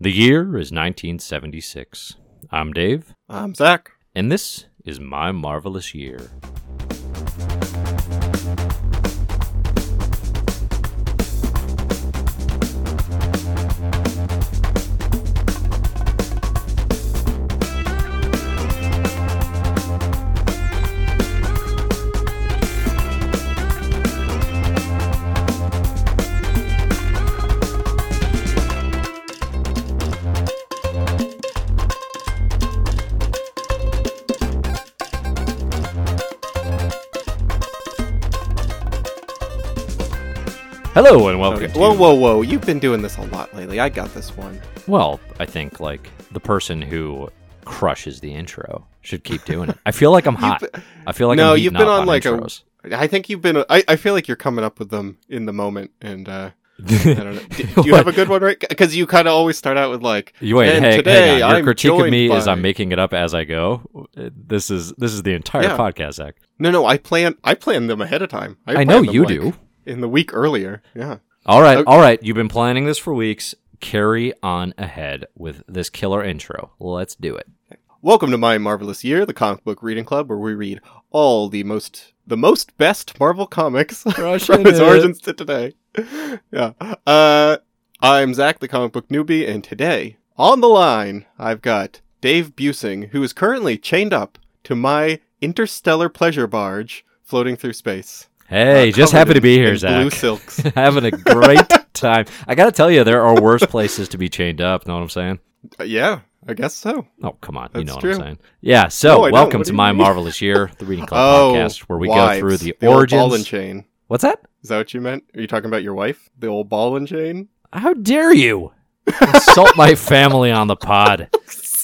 The year is 1976. I'm Dave, I'm Zach. and this is my marvelous year. Hello and welcome Okay. to Whoa, whoa, whoa! You've been doing this a lot lately. I got this one. Well, I think like the person who crushes the intro should keep doing it. I feel like I'm hot. been- I feel like no, you've been on like intros. a. I think you've been. I, I feel like you're coming up with them in the moment, and uh, I don't know. Do, do you have a good one, right? Because you kind of always start out with like. You wait, and hey, today hang on. Your I'm critique of me is I'm making it up as I go. This is this is the entire Yeah. podcast, Zach. No, no, I plan. I plan them ahead of time. I know you like, do. In the week earlier, yeah. All right, all right. You've been planning this for weeks. Carry on ahead with this killer intro. Let's do it. Welcome to my marvelous year, the comic book reading club, where we read all the most, the most best Marvel comics from its it. origins to today. yeah. Uh, I'm Zach, the comic book newbie, and today on the line I've got Dave Buesing, who is currently chained up to my interstellar pleasure barge floating through space. Hey, Uh, just happy to be here, Zach. Blue silks. Having a great time. I got to tell you, there are worse places to be chained up. Know what I'm saying? Uh, yeah, I guess so. Oh, come on. you That's know what true. I'm saying. Yeah, so No, welcome to my mean? marvelous year, the Reading Club Oh, podcast, where we wives, go through the, old origins. ball and chain. What's that? Is that what you meant? Are you talking about your wife, the old ball and chain? How dare you insult my family on the pod?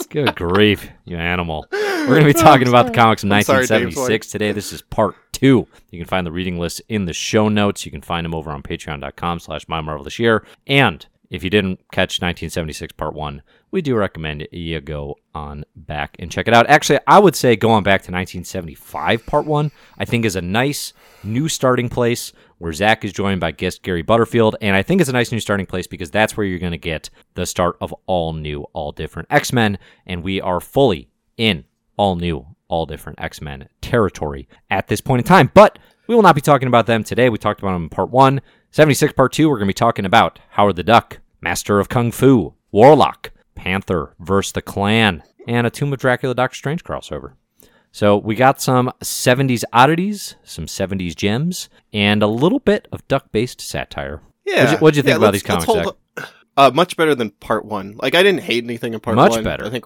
Good grief, you animal. We're going to be oh, talking about the comics of I'm sorry, 1976 today. This is part two. You can find the reading list in the show notes. You can find them over on patreon.com slash my marvelous year. And if you didn't catch 1976 part one, we do recommend you go on back and check it out. Actually, I would say going back to 1975 part one, I think is a nice new starting place where Zach is joined by guest Gary Butterfield. And I think it's a nice new starting place because that's where you're going to get the start of all new, all different X Men. And we are fully in all new, all different X Men territory at this point in time. But we will not be talking about them today. We talked about them in part one. 76 part two, we're going to be talking about Howard the Duck, Master of Kung Fu, Warlock, Panther versus the Klan, and a Tomb of Dracula Doctor Strange crossover. So we got some 70s oddities, some 70s gems, and a little bit of duck-based satire. Yeah. What'd you- what'd you think Yeah, about these comics, let's Uh, much better than part one. Like I didn't hate anything in part Much one. Much better. I think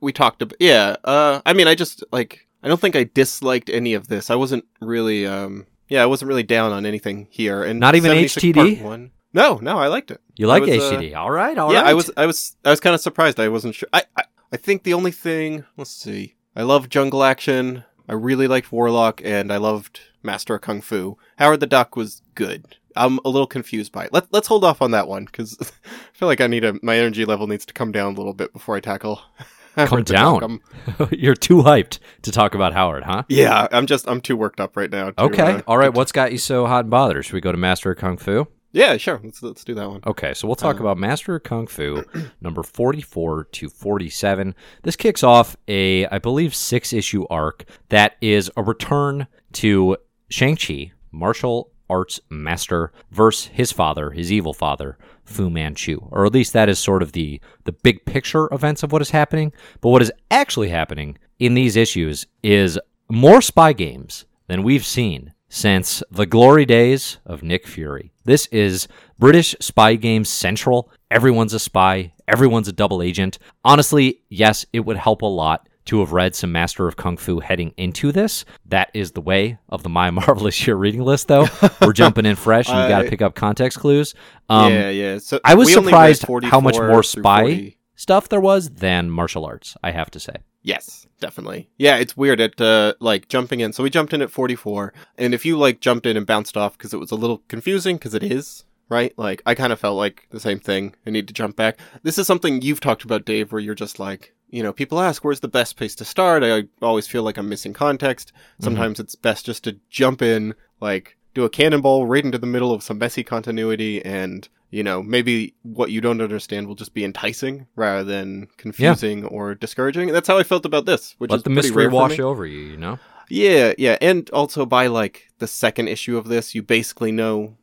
we talked about. Yeah. Uh, I mean, I just like. I don't think I disliked any of this. I wasn't really. Um. Yeah, I wasn't really down on anything here. And Not even HTD? One. No, no, I liked it. You like was, uh, HTD? all right, all right. yeah, I was. I was. I was kind of surprised. I wasn't sure. I, I. I think the only thing. Let's see. I love Jungle Action. I really liked Warlock, and I loved Master of Kung Fu. Howard the Duck was good. I'm a little confused by it. Let, let's hold off on that one because I feel like I need a my energy level needs to come down a little bit before I tackle. Come Howard down. You're too hyped to talk about Howard, huh? yeah, I'm just I'm too worked up right now. to, Okay, uh, all right. What's got you so hot and bothered? Should we go to Master of Kung Fu? Yeah, sure. Let's let's do that one. Okay, so we'll talk Uh, about Master of Kung Fu number 44 to 47. This kicks off a, I believe, six issue arc that is a return to Shang-Chi, martial arts master, versus his father, his evil father, Fu Manchu. Or at least that is sort of the, the big picture events of what is happening. But what is actually happening in these issues is more spy games than we've seen since the glory days of Nick Fury. This is British Spy Games Central. Everyone's a spy, everyone's a double agent. Honestly, yes, it would help a lot to have read some Master of Kung Fu heading into this. That is the way of the My Marvelous Year reading list, though. We're jumping in fresh, and you got to pick up context clues. Um, yeah, yeah. So I was we only read surprised how much more spy 40. stuff there was than martial arts, I have to say. Yes, definitely. Yeah, it's weird at uh, like jumping in. So we jumped in at 44, and if you like jumped in and bounced off because it was a little confusing because it is right. Like I kind of felt like the same thing. I need to jump back. This is something you've talked about, Dave, where you're just like, you know, people ask where's the best place to start. I always feel like I'm missing context. Sometimes it's best just to jump in, like do a cannonball right into the middle of some messy continuity and you know maybe what you don't understand will just be enticing rather than confusing or discouraging. That's how i felt about this which Let is the mystery wash over you, you know? yeah yeah and also by like the second issue of this you basically know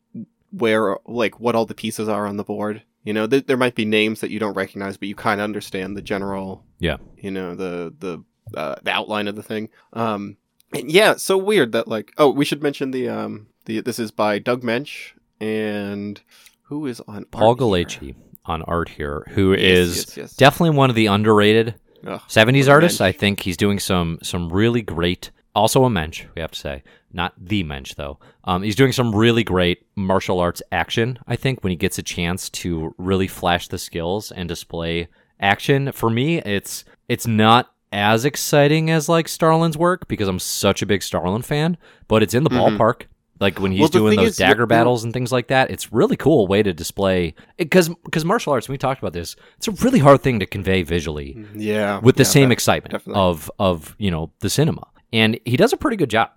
where like what all the pieces are on the board. You know th- there might be names that you don't recognize but you kind of understand the general Yeah. you know the the uh, the outline of the thing. Um yeah so weird that like oh we should mention the um the this is by Doug Moench and who is on Paul? Gulacy on art here, who Yes, is yes, yes. definitely one of the underrated Ugh, 70s artists. mensch. I think he's doing some some really great. Also a mensch, we have to say, not the mensch though. Um, he's doing some really great martial arts action. I think when he gets a chance to really flash the skills and display action. For me, it's it's not as exciting as like Starlin's work because I'm such a big Starlin fan, but it's in the Mhm. ballpark. Like when he's Well, doing those is, dagger battles and things like that, it's really cool way to display because because martial arts. We talked about this. It's a really hard thing to convey visually yeah with the yeah, same that- excitement definitely. of of you know the cinema, and he does a pretty good job.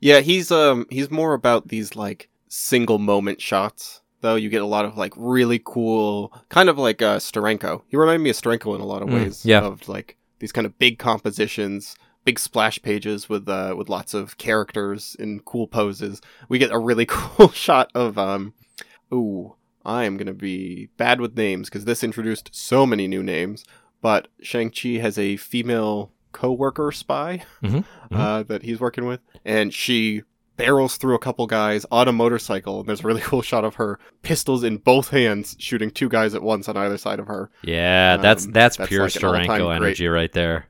Yeah, he's um he's more about these like single moment shots. Though you get a lot of like really cool, kind of like uh, Steranko. He reminded me of Steranko in a lot of Mm, ways. yeah. of like these kind of big compositions, big splash pages with uh with lots of characters in cool poses. We get a really cool shot of um, ooh, I am gonna be bad with names because this introduced so many new names. But Shang Chi has a female co-worker spy Mhm, uh, that he's working with, and she barrels through a couple guys on a motorcycle. And there's a really cool shot of her pistols in both hands, shooting two guys at once on either side of her. Yeah, that's Um, that's, that's pure like an all-time Steranko great. energy right there.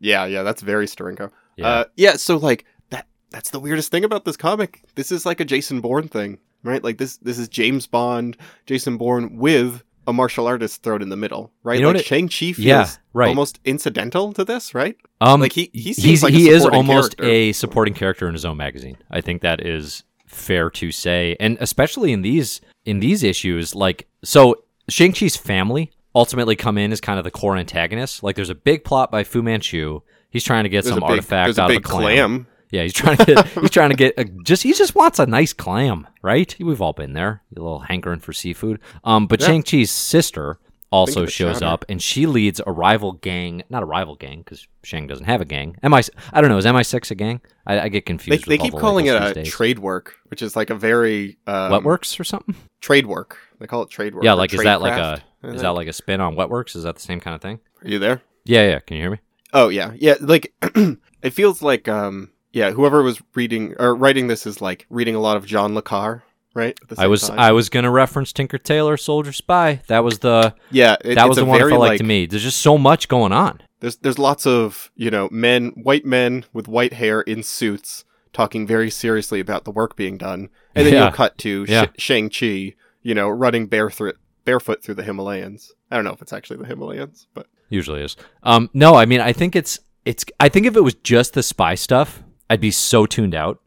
Yeah, yeah, that's very Steranko. Yeah, Uh, yeah, so like that that's the weirdest thing about this comic. This is like a Jason Bourne thing, right? Like this this is James Bond, Jason Bourne with a martial artist thrown in the middle, right? You know like it- Shang-Chi feels yeah, right. almost incidental to this, right? um, like he he seems he's like he is almost character. a supporting character in his own magazine. I think that is fair to say, and especially in these in these issues, like so Shang Chi's family ultimately come in as kind of the core antagonist. Like there's a big plot by Fu Manchu. He's trying to get There's some big, artifact out of a clam. clam. Yeah, he's trying to get he's trying to get a, just he just wants a nice clam, right? We've all been there, a little hankering for seafood. Um, but Yeah. Shang Chi's sister also shows up, and she leads a rival gang, not a rival gang because Shang doesn't have a gang. Mi I don't know, is Mi six a gang? I, I get confused. they all keep the calling it a days. trade work, which is like a very um, Wetworks or something. trade work. They call it trade work. Yeah, like is that like a is that like a spin on wet works? Is that the same kind of thing? Are you there? Yeah, yeah. Can you hear me? Oh yeah, yeah. Like it feels like um yeah, whoever was reading or writing this is like reading a lot of John Le Carre, right? I was time. I was gonna reference Tinker Tailor Soldier Spy. That was the yeah, it, that was the one it very, felt like, like to me. There's just so much going on. There's there's lots of you know men, white men with white hair in suits talking very seriously about the work being done, and then Yeah. you'll cut to Yeah. Sh- Shang Chi, you know, running barefoot barefoot through the Himalayas. I don't know if it's actually the Himalayas, but Usually is. Um, no, I mean, I think it's it's. I think if it was just the spy stuff, I'd be so tuned out.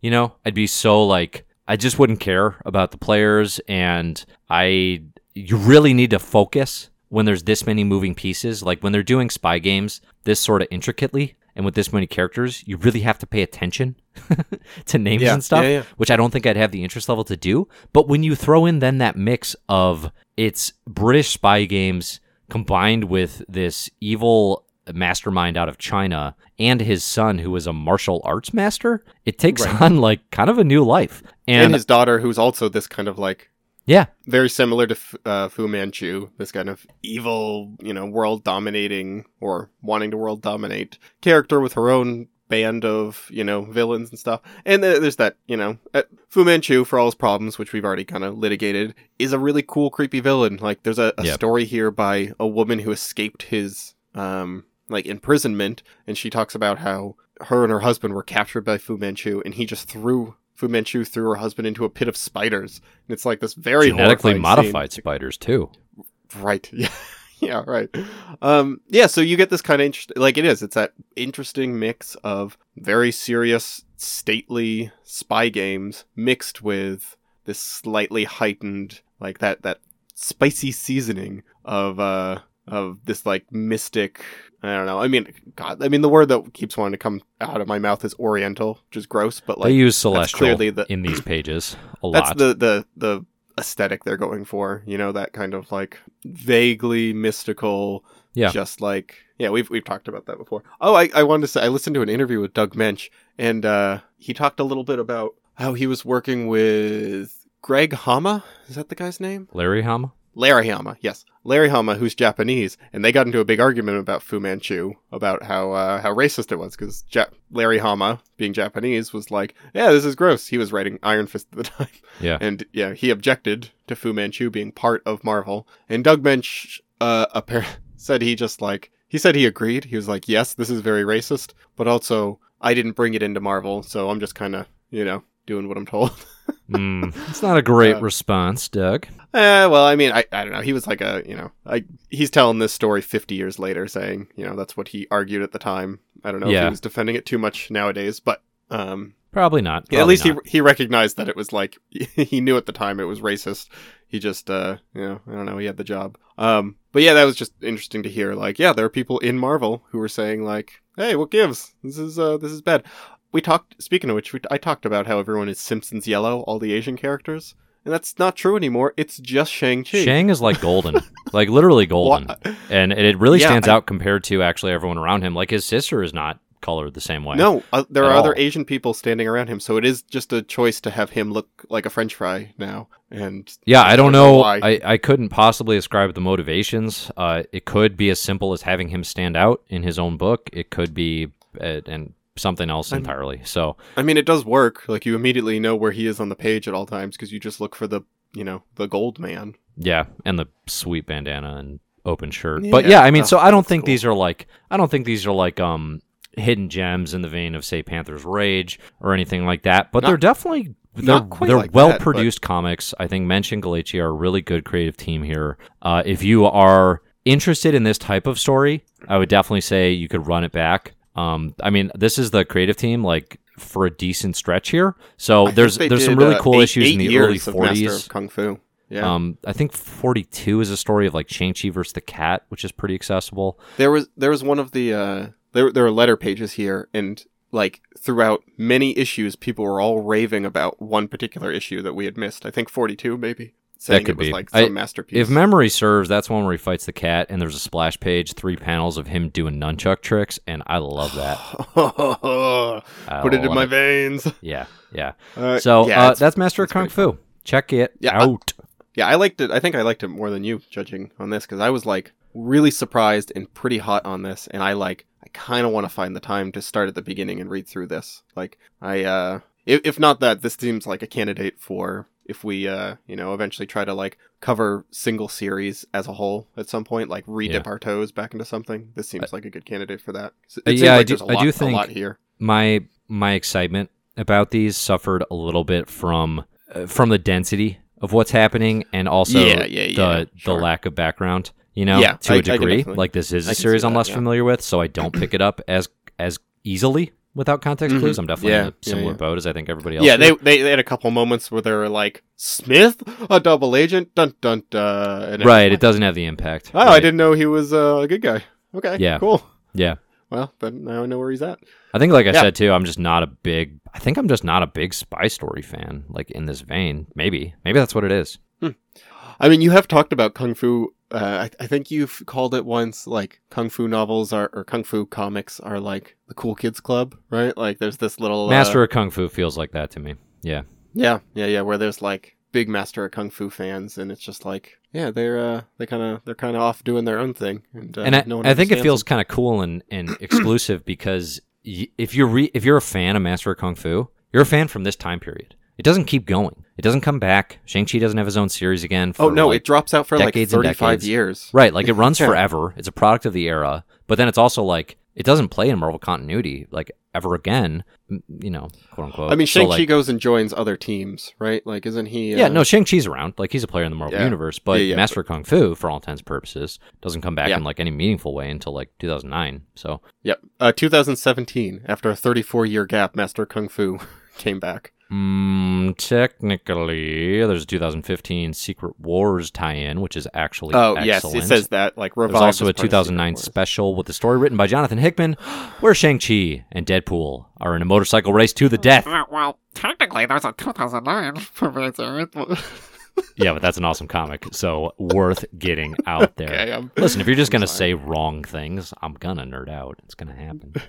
You know, I'd be so like I just wouldn't care about the players, and I you really need to focus when there's this many moving pieces. Like when they're doing spy games this sort of intricately and with this many characters, you really have to pay attention to names Yeah, and stuff, yeah, yeah. which I don't think I'd have the interest level to do. But when you throw in then that mix of it's British spy games combined with this evil mastermind out of China and his son who is a martial arts master, it takes Right. on like kind of a new life. and, And, his daughter, who's also this kind of like yeah, very similar to uh, Fu Manchu, this kind of evil, you know, world dominating or wanting to world dominate character with her own band of, you know, villains and stuff. And there's that, you know, uh, Fu Manchu, for all his problems, which we've already kind of litigated, is a really cool, creepy villain. Like, there's a, a Yep. story here by a woman who escaped his, um, like imprisonment, and she talks about how her and her husband were captured by Fu Manchu, and he just threw Fu Manchu threw her husband into a pit of spiders. And it's like this very genetically modified scene. spiders too. Right. Yeah. yeah. Right. Um. Yeah. So you get this kind of interesting. Like it is. It's that interesting mix of very serious, stately spy games mixed with this slightly heightened, like that that spicy seasoning of uh of this like mystic. I don't know. I mean, God. I mean, the word that keeps wanting to come out of my mouth is Oriental, which is gross. But like, they use celestial clearly the- in these pages a that's lot. the the the aesthetic they're going for. You know, that kind of like vaguely mystical. Yeah. Just like yeah, we've we've talked about that before. Oh, I I wanted to say I listened to an interview with Doug Moench, and uh, he talked a little bit about how he was working with Greg Hama. Is that the guy's name? Larry Hama. Larry Hama, yes, Larry Hama, who's Japanese, and they got into a big argument about Fu Manchu, about how uh, how racist it was, because ja- Larry Hama, being Japanese, was like, "Yeah, this is gross." He was writing Iron Fist at the time, Yeah. and yeah, he objected to Fu Manchu being part of Marvel. And Doug Moench uh, appar- said he just like he said he agreed. He was like, "Yes, this is very racist, but also I didn't bring it into Marvel, so I'm just kind of you know doing what I'm told." Mm, it's not a great Uh, response, Doug. Eh, well, I mean, I, I don't know. He was like a, you know, I, he's telling this story 50 years later, saying, you know, that's what he argued at the time. I don't know if he was defending it too much nowadays, but um, Probably not. yeah, at least not. he he recognized that it was like he knew at the time it was racist. He just, uh, you know, I don't know. He had the job. Um, but yeah, that was just interesting to hear. Like, yeah, there are people in Marvel who were saying like, hey, what gives? This is uh, this is bad. We talked. Speaking of which, we, I talked about how everyone is Simpsons yellow, all the Asian characters. And that's not true anymore. It's just Shang-Chi. Shang is like golden, like literally golden, Wha- and it really Yeah, stands I- out compared to actually everyone around him. Like his sister is not colored the same way. No, uh, there are other. Asian people standing around him, so it is just a choice to have him look like a French fry now. And Yeah, I don't know. why. I, I couldn't possibly ascribe the motivations. Uh, it could be as simple as having him stand out in his own book. It could be uh, and something else I'm- entirely. So I mean, it does work. Like you immediately know where he is on the page at all times because you just look for the, you know, the gold man. yeah, and the sweet bandana and open shirt. Yeah. But yeah, I mean, so I don't think cool. these are like I don't think these are like um hidden gems in the vein of say Panther's Rage or anything like that. But Not- they're definitely they're, they're like that, well produced comics. I think Moench and Gulacy are a really good creative team here. Uh, if you are interested in this type of story, I would definitely say you could run it back. Um, I mean, this is the creative team like for a decent stretch here. So I there's there's some did, really uh, cool eight- issues in the early years of 40s. Kung Fu. Yeah, Um, I think 42 is a story of like Shang-Chi versus the cat, which is pretty accessible. there was there was one of the uh, there there are letter pages here, and like throughout many issues, people were all raving about one particular issue that we had missed. I think forty two, maybe. Saying could it was be. like some I- masterpiece. If memory serves, that's one where he fights the cat, and there's a splash page, three panels of him doing nunchuck tricks, and I love that. I Put it in love my veins. Yeah, yeah. Uh, So yeah, uh, that's Master of Kung Fu. Check it Yeah, I- out. Yeah, I liked it. I think I liked it more than you, judging on this, because I was like really surprised and pretty hot on this, and I like I kind of want to find the time to start at the beginning and read through this. Like I, uh if, if not that, this seems like a candidate for if we, uh you know, eventually try to like cover single series as a whole at some point, like re-dip our toes back into something. This seems like a good candidate for that. It seems yeah, I do- a I lot, do think- lot here. My my excitement about these suffered a little bit from uh, from the density of what's happening, and also Yeah, yeah, yeah, the sure. the lack of background. You know, Yeah, to I- a degree. like this is a series see I'm less yeah. familiar with, so I don't pick it up as as easily without context Mhm. clues. I'm definitely Yeah, in a similar yeah. boat as I think everybody else. Yeah, they, they they had a couple moments where they were like Smith, a double agent, dun dun dun. And right. It doesn't have the impact. Oh, I didn't know he was uh, a good guy. Okay, Yeah. cool. Yeah. Well, then now I know where he's at. I think, like I Yeah. said too, I'm just not a big. I think I'm just not a big spy story fan. Like in this vein, maybe, maybe that's what it is. I mean, you have talked about kung fu. Uh, I, I think you've called it once, like kung fu novels are or kung fu comics are like the cool kids club, right? Like there's this little uh, Master of Kung Fu feels like that to me. Yeah, Yeah, yeah, yeah. Where there's like big master of kung fu fans, and it's just like, yeah, they're uh, they kind of they're kind of off doing their own thing, and, uh, and I, no one I think it feels kind of cool and, and exclusive because y- if you're re- if you're a fan of Master of Kung Fu, you're a fan from this time period. It doesn't keep going. It doesn't come back. Shang Chi doesn't have his own series again. For Oh no, like, it drops out for like decades and 35 years. Right, like it runs Yeah. forever. It's a product of the era, but then it's also like it doesn't play in Marvel continuity like ever again. You know, quote unquote. I mean, Shang Chi like- goes and joins other teams, right? Like, isn't he? yeah, uh, no, Shang Chi's around. Like he's a player in the Marvel Yeah. universe, but Yeah, yeah, Master of Kung Fu, for all intents and purposes, doesn't come back Yeah. in like any meaningful way until like 2009. So Yep. Uh, 2017, after a 34 year gap, Master Kung Fu came back. Mm, technically, there's a 2015 Secret Wars tie-in, which is actually Oh excellent. yes, it says that like There's revived. also a part of Secret 2009 special with the story written by Jonathan Hickman, where Shang-Chi and Deadpool are in a motorcycle race to the death. Well, well, technically, there's a 2009 movie. Yeah, but that's an awesome comic, so worth getting out there. Okay, I'm- Listen, if you're just I'm gonna sorry. say wrong things, I'm gonna nerd out. It's gonna happen.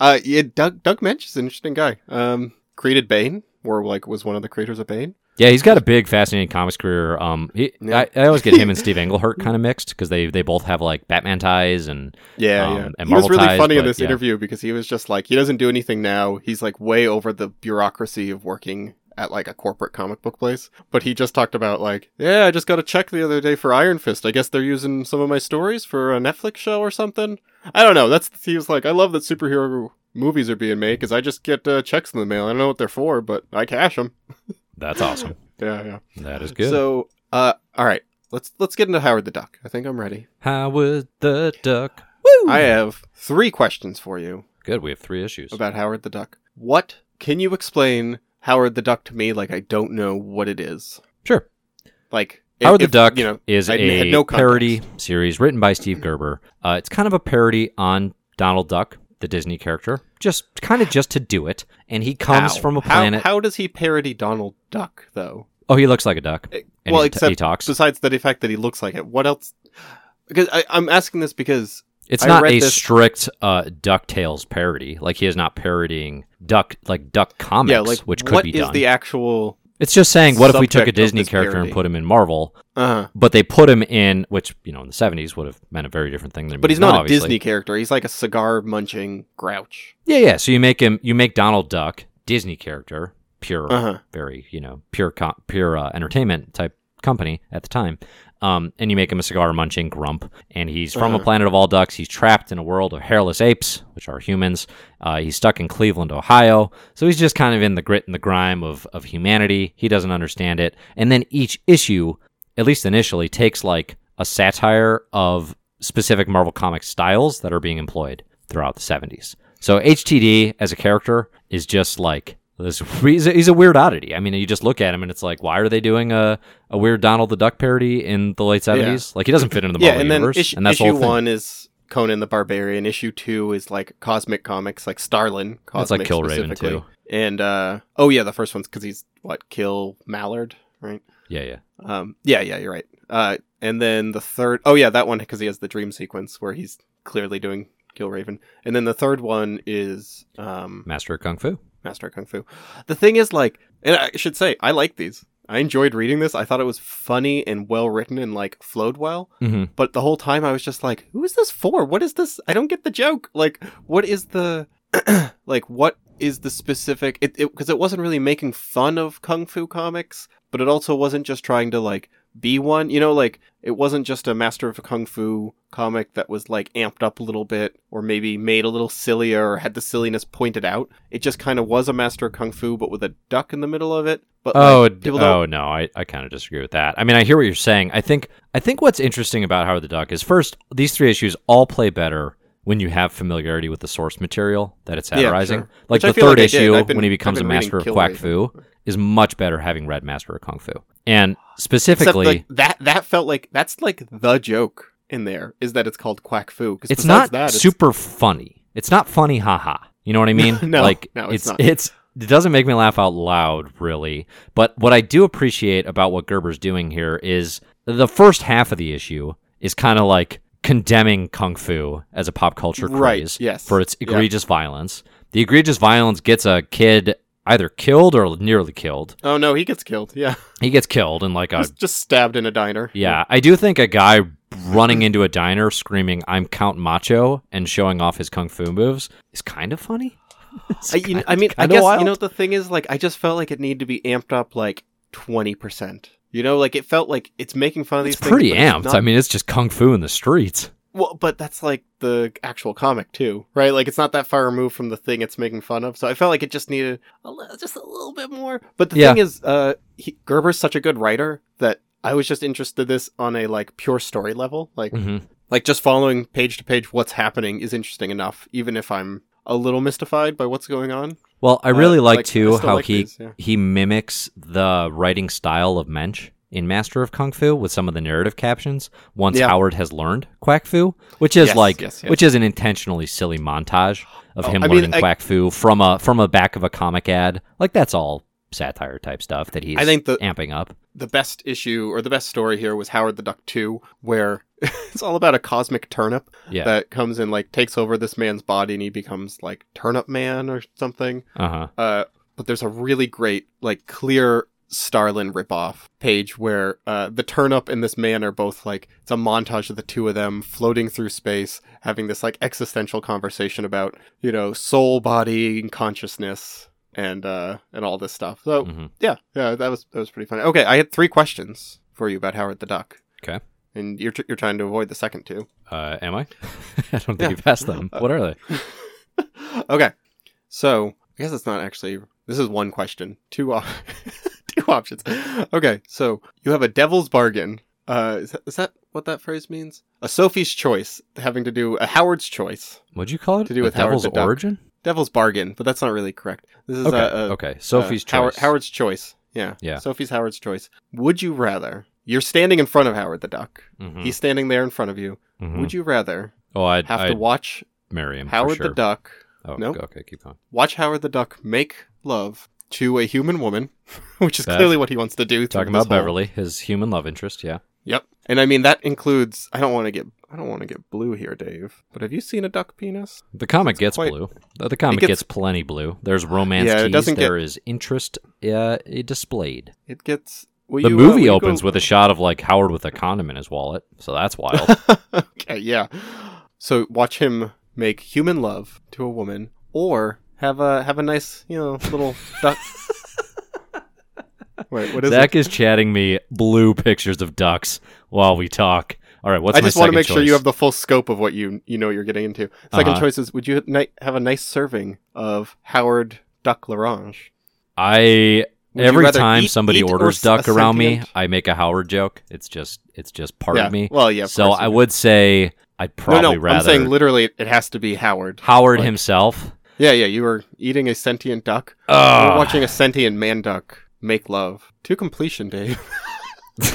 Uh, yeah, Doug Doug Moench is an interesting guy. Um, created Bane, or like was one of the creators of Bane. Yeah, he's got a big, fascinating comics career. Um, he, Yeah. I, I always get him and Steve Englehart kind of mixed because they they both have like Batman ties and Yeah, Um, yeah. and he was really ties, funny in this yeah. interview because he was just like he doesn't do anything now. He's like way over the bureaucracy of working at like a corporate comic book place. But he just talked about like, yeah, I just got a check the other day for Iron Fist. I guess they're using some of my stories for a Netflix show or something. I don't know. That's he was like, I love that superhero movies are being made because I just get uh, checks in the mail. I don't know what they're for, but I cash them. that's awesome. Yeah, yeah. That is good. So, uh, all right, let's let's get into Howard the Duck. I think I'm ready. Howard the Duck. Woo! I have three questions for you. Good. We have three issues. about Howard the Duck. What can you explain Howard the Duck to me like I don't know what it is? Sure. Like if- Howard the if, Duck you know, is I a had no parody series written by Steve Gerber. Uh, it's kind of a parody on Donald Duck, the Disney character, just kind of just to do it. And he comes How? from a planet. How, does he parody Donald Duck though? oh, he looks like a duck. And well, he, except he talks. besides the fact that he looks like it, what else? Because I, I'm asking this because It's I not a this- strict uh, Ducktales parody. Like he is not parodying Duck like Duck comics, yeah, like which could be is done. the actual? It's just saying, what if we took a Disney character and put him in Marvel, Uh, but they put him in, which you know in the '70s would have meant a very different thing than. but he's now, not a obviously. Disney character. He's like a cigar munching grouch. Yeah, yeah. So you make him, you make Donald Duck Disney character, pure, Uh huh. very you know pure pure uh, entertainment type company at the time. Um, and you make him a cigar munching grump, and he's from a Uh-huh. planet of all ducks. He's trapped in a world of hairless apes, which are humans. Uh, he's stuck in Cleveland, Ohio. So he's just kind of in the grit and the grime of, of humanity. He doesn't understand it. And then each issue, at least initially, takes like a satire of specific Marvel Comics styles that are being employed throughout the 70s. So HTD as a character is just like this. He's a, he's a weird oddity. I mean, you just look at him and it's like, why are they doing a, a weird Donald the Duck parody in the late 70s? Like, he doesn't fit into the Yeah, Marvel and then universe. issue, and that's issue one is Conan the Barbarian. Issue two is like Cosmic Comics, like Starlin. That's like Killraven, too. And uh, oh yeah, the first one's because he's what Kill Mallard, right? Yeah, yeah. Um, yeah, yeah, you're right. Uh, and then the third, oh yeah, that one because he has the dream sequence where he's clearly doing Killraven. And then the third one is um, Master of Kung Fu. Master Kung Fu. The thing is, like, and I should say, I like these. I enjoyed reading this. I thought it was funny and well written and like flowed well. Mm-hmm. But the whole time I was just like, who is this for? What is this? I don't get the joke. Like, what is the, like, what is the specific, it, it, cause it wasn't really making fun of Kung Fu comics, but it also wasn't just trying to like be one, you know, like, it wasn't just a Master of Kung Fu comic that was like amped up a little bit or maybe made a little sillier or had the silliness pointed out. It just kind of was a Master of Kung Fu, but with a duck in the middle of it. But Oh, like, d- oh no, I, I kind of disagree with that. I mean, I hear what you're saying. I think I think what's interesting about Howard the Duck is first, these three issues all play better when you have familiarity with the source material that it's Yeah, satirizing. sure. Like Which the third like issue, been- when he becomes a master of Quack Raven. Fu, is much better having read Master of Kung Fu. And specifically, like that that felt like that's like the joke in there is that it's called Quack Fu. it's not that, it's- super funny. It's not funny, haha. You know what I mean? No, like no, it's it's not. it's it doesn't make me laugh out loud, really. But what I do appreciate about what Gerber's doing here is the first half of the issue is kind of like condemning kung fu as a pop culture Right, craze yes, for its yeah. egregious violence. The egregious violence gets a kid either killed or nearly killed. Oh no, he gets killed. Yeah, He gets killed and like a just, just stabbed in a diner. yeah, I do think a guy running into a diner screaming "I'm Count Macho" and showing off his kung fu moves is kind of funny. I, kind- I mean, I guess wild. you know the thing is like I just felt like it needed to be amped up like twenty percent. You know, like it felt like it's making fun of these it's things. pretty it's amped. not- I mean, it's just kung fu in the streets. well, but that's like the actual comic too, right? Like it's not that far removed from the thing it's making fun of. So I felt like it just needed a just a little bit more. But the Yeah. thing is, uh, he, Gerber's such a good writer that I was just interested in this on a like pure story level, like. hmm like just following page to page what's happening is interesting enough even if i'm a little mystified by what's going on Well, I really Uh, like, like, too how like he these, yeah. he mimics the writing style of Moench in Master of Kung Fu with some of the narrative captions. Once Yeah. Howard has learned Quack Fu, which is Yes, like yes, yes. which is an intentionally silly montage of Oh, him I mean, learning I- Quack Fu from a from a back of a comic ad. Like that's all satire type stuff that he's I think the- amping up. the best issue or the best story here was Howard the Duck 2, where it's all about a cosmic turnip Yeah. that comes and like takes over this man's body and he becomes like Turnip Man or something. Uh huh. Uh, but there's a really great, like, clear Starlin ripoff page where uh, the turnip and this man are both like it's a montage of the two of them floating through space, having this like existential conversation about you know soul, body, and consciousness, and uh, and all this stuff. So Mhm. yeah, yeah, that was that was pretty funny. Okay, I had three questions for you about Howard the Duck. Okay. And you're tr- you're trying to avoid the second two. Uh, am I? I don't think Yeah. you've asked them. What are they? okay, so I guess it's not actually. This is one question. Two op- two options. Okay, so you have a devil's bargain. Uh, is that, is that what that phrase means? A Sophie's choice, having to do a Howard's choice, What'd you call it? To do with Howard Devil's the Duck. Origin. Devil's bargain, but that's not really correct. This is Okay. a, a okay. Sophie's uh, Howard- choice. Howard's choice. Yeah. Yeah. Sophie's Howard's choice. Would you rather? You're standing in front of Howard the Duck. Mhm. He's standing there in front of you. Mhm. Would you rather Oh, I'd, have I'd to watch marry him. Howard sure. the Duck Oh, Nope. okay. Keep going. watch Howard the Duck make love to a human woman, which is clearly what he wants to do. Talking about whole- Beverly, his human love interest. Yeah. Yep. And I mean that includes. I don't want to get. I don't want to get blue here, Dave. But have you seen a duck penis? The comic It's gets quite- blue. The, comic gets- gets, plenty blue. There's romance Yeah, teased. doesn't get- There is interest uh, displayed. It gets. Will the you, uh, movie you opens go- with a shot of like Howard with a condom in his wallet, so that's wild. okay, yeah. So watch him make human love to a woman, or have a have a nice, you know, little duck. Wait, what is Zach it? is chatting me blue pictures of ducks while we talk. All right, what's I just want to make sure you have the full scope of what you you know you're getting into. Second Uh-huh. choice is: Would you have a nice serving of Howard Duck à l'orange? I Would every time eat- somebody eat orders duck around me, I make a Howard joke. It's just it's just part yeah. of me. Well, yeah. so I would say I'd probably no, no. rather I'm saying literally, it has to be Howard. Howard like- himself. Yeah, yeah. You were eating a sentient duck. We're watching a sentient man duck make love to completion, Dave.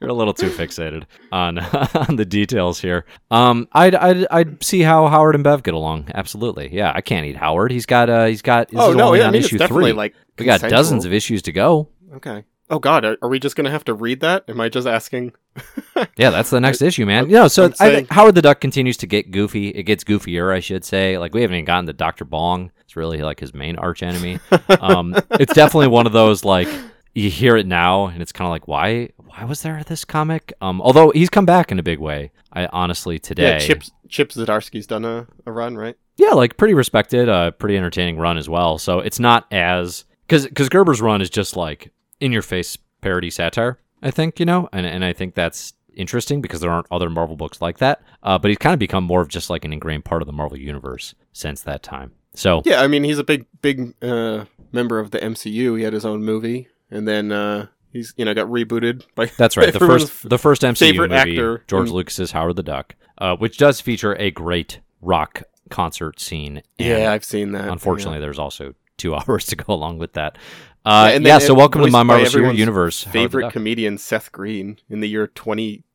You're a little too fixated on on the details here. Um, I'd, I'd I'd see how Howard and Bev get along. Absolutely, yeah. I can't eat Howard. He's got uh he's got. Oh no, yeah, I mean, issue definitely three. like we got consensual. dozens of issues to go. Okay. Oh God, are, are we just gonna have to read that? Am I just asking? Yeah, that's the next issue, man. You know, so I'm saying- think Howard the Duck continues to get goofy. It gets goofier, I should say. Like we haven't even gotten to Doctor Bong. It's really like his main arch enemy. um, it's definitely one of those like you hear it now and it's kind of like why why was there this comic? Um, although he's come back in a big way. I honestly today. Yeah, Chip Chip Zdarsky's done a, a run, right? Yeah, like pretty respected, uh, pretty entertaining run as well. So it's not as because because Gerber's run is just like in your face parody satire. I think you know, and and I think that's interesting because there aren't other Marvel books like that. Uh, but he's kind of become more of just like an ingrained part of the Marvel universe since that time. So Yeah, I mean he's a big big uh, member of the MCU. He had his own movie, and then uh, he's you know got rebooted by. That's right. The first, the first MCU favorite movie, actor George in- Lucas's Howard the Duck, uh, which does feature a great rock concert scene. Yeah, I've seen that. unfortunately, there's also two hours to go along with that. Uh, Yeah, yeah, so welcome to my Marvel Universe. yeah. Favorite comedian Seth Green in the year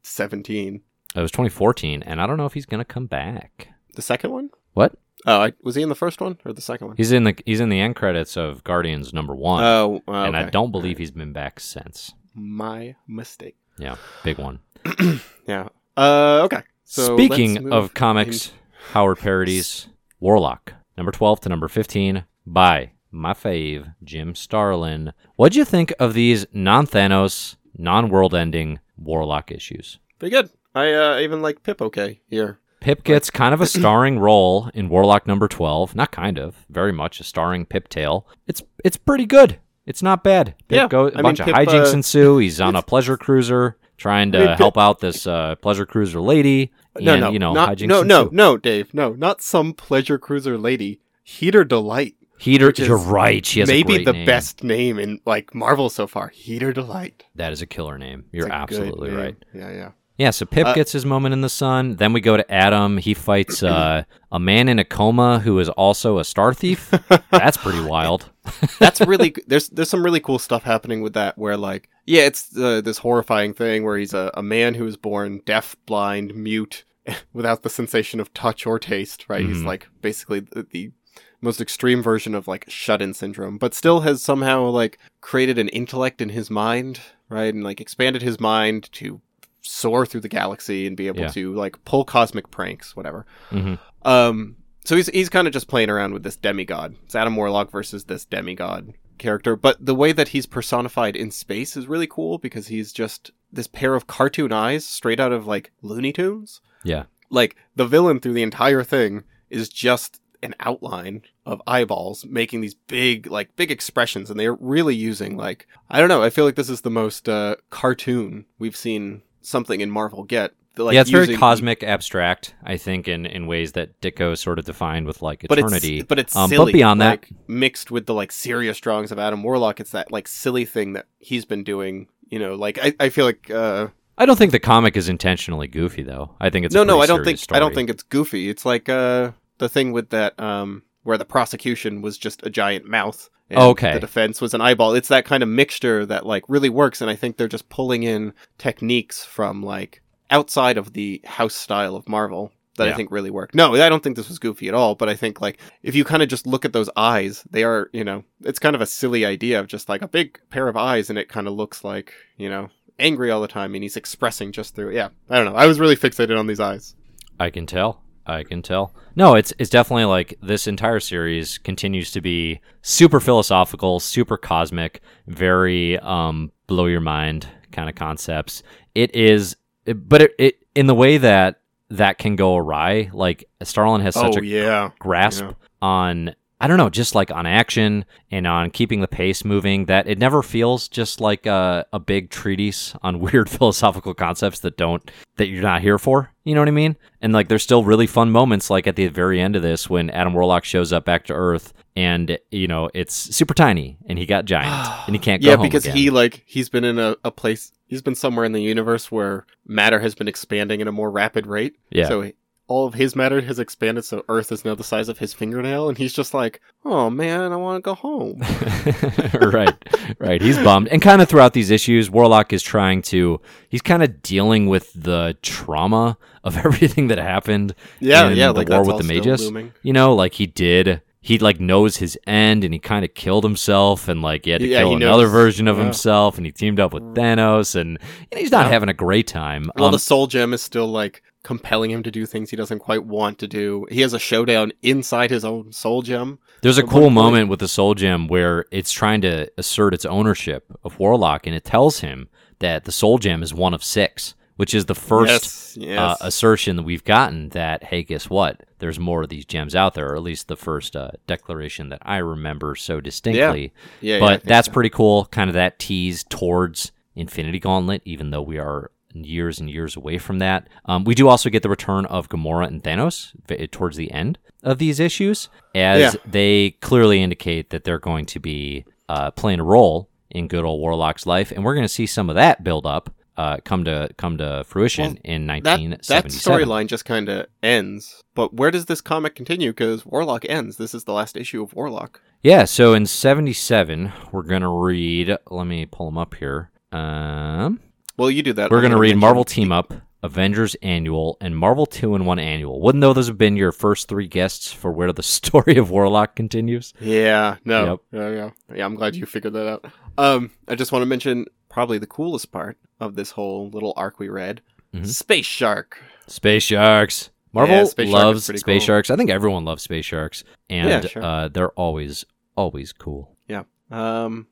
2017. it was 2014, and I don't know if he's gonna come back. The second one? What? Oh, I, was he in the first one or the second one? He's in the he's in the end credits of Guardians number one, Oh, uh, and I don't believe he's been back since. My mistake. Yeah, big one. Yeah. Uh, okay. So Speaking of comics, Howard parodies Warlock, number 12 to number 15 by my fave, Jim Starlin. What'd you think of these non Thanos, non world ending Warlock issues? Pretty good. I uh, even like Pip okay here. Pip gets kind of a starring role in Warlock number 12. Not kind of, very much a starring Pip tale. It's it's pretty good. It's not bad. Pip Yeah, go, a I mean, bunch Pip, of hijinks uh, ensue. He's on a pleasure cruiser trying to I mean, Pip- help out this uh, pleasure cruiser lady. No, and, no, you know, not, hijinks no, no, ensue. no, Dave, no, not some pleasure cruiser lady. Heater Delight. Heater, you're right. She has a maybe the name. best name in like Marvel so far. Heater Delight. That is a killer name. You're absolutely name. right. Yeah, yeah. Yeah, so Pip Uh, gets his moment in the sun. Then we go to Adam. He fights uh, a man in a coma who is also a star thief. That's pretty wild. That's really there's there's some really cool stuff happening with that where like yeah it's uh, this horrifying thing where he's a, a man who is born deaf, blind, mute, without the sensation of touch or taste. Right, he's Mhm. like basically the, the most extreme version of like shut-in syndrome, but still has somehow like created an intellect in his mind, right, and like expanded his mind to soar through the galaxy and be able Yeah. to like pull cosmic pranks, whatever. hmm Um, so he's he's kind of just playing around with this demigod. It's Adam Warlock versus this demigod character, but the way that he's personified in space is really cool because he's just this pair of cartoon eyes straight out of like Looney Tunes. Yeah. Like the villain through the entire thing is just an outline of eyeballs making these big like big expressions and they're really using like I don't know, I feel like this is the most uh cartoon we've seen something in Marvel get. Like, yeah, it's very cosmic, abstract. I think in, in ways that Ditko sort of defined with like but eternity. it's but it's Um, but silly. beyond that- like, mixed with the like serious drawings of Adam Warlock, it's that like silly thing that he's been doing. You know, like I, I feel like uh, I don't think the comic is intentionally goofy though. I think it's no, a no, I don't think serious I don't think it's goofy. It's like uh the thing with that um where the prosecution was just a giant mouth. Okay. The defense was an eyeball. It's that kind of mixture that like really works, and I think they're just pulling in techniques from like outside of the house style of Marvel that Yeah. I think really work. No, I don't think this was goofy at all, but I think like if you kind of just look at those eyes, they are, you know, it's kind of a silly idea of just like a big pair of eyes and it kind of looks like, you know, angry all the time and he's expressing just through yeah. I don't know. I was really fixated on these eyes. I can tell. I can tell. No, it's it's definitely like this entire series continues to be super philosophical, super cosmic, very um blow your mind kind of concepts. It is but it, it in the way that that can go awry, like Starlin has such oh a yeah. grasp Yeah. on I don't know, just like on action and on keeping the pace moving, that it never feels just like a, a big treatise on weird philosophical concepts that don't that you're not here for. You know what I mean? And like there's still really fun moments like at the very end of this when Adam Warlock shows up back to Earth and you know it's super tiny and he got giant and he can't go Yeah, because again. he like he's been in a, a place he's been somewhere in the universe where matter has been expanding at a more rapid rate. Yeah. So he- all of his matter has expanded, so Earth is now the size of his fingernail, and he's just like, "Oh man, I want to go home." right, right. He's bummed. And kind of throughout these issues, Warlock is trying to, he's kind of dealing with the trauma of everything that happened. Yeah, yeah, the like war with the Magus. You know, like he did, he like knows his end and he kind of killed himself and like he had to Yeah, kill another knows. version of Yeah. himself and he teamed up with Thanos and, and he's not Yeah. having a great time. Well, Um, the Soul Gem is still like compelling him to do things he doesn't quite want to do. He has a showdown inside his own Soul Gem. There's a cool point- moment with the Soul Gem where it's trying to assert its ownership of Warlock, and it tells him that the Soul Gem is one of six, which is the first yes, yes. uh, assertion that we've gotten that hey, guess what? There's more of these gems out there, or at least the first uh, declaration that I remember so distinctly. yeah, yeah, but think that's so. pretty cool. Kind of that tease towards Infinity Gauntlet, even though we are years and years away from that. Um, we do also get the return of Gamora and Thanos v- towards the end of these issues, as Yeah. they clearly indicate that they're going to be uh, playing a role in good old Warlock's life, and we're going to see some of that build up. Uh, come to come to fruition Well, in that that storyline just kind of ends. But where does this comic continue? Because Warlock ends. This is the last issue of Warlock. Yeah, so in 77, we're going to read, let me pull them up here. Um, Well, you do that. we're going to read mention- Marvel Team Up, Avengers Annual, and Marvel 2 in 1 Annual. Wouldn't know those have been your first three guests for where the story of Warlock continues? Yeah, no, Yep. yeah, yeah, yeah. I'm glad you figured that out. Um, I just want to mention probably the coolest part of this whole little arc we read: Mhm. Space Shark. Space Sharks. Marvel Yeah, Space loves pretty Space cool. Sharks. I think everyone loves Space Sharks. And Yeah, sure. uh, they're always, always cool. Yeah. Um,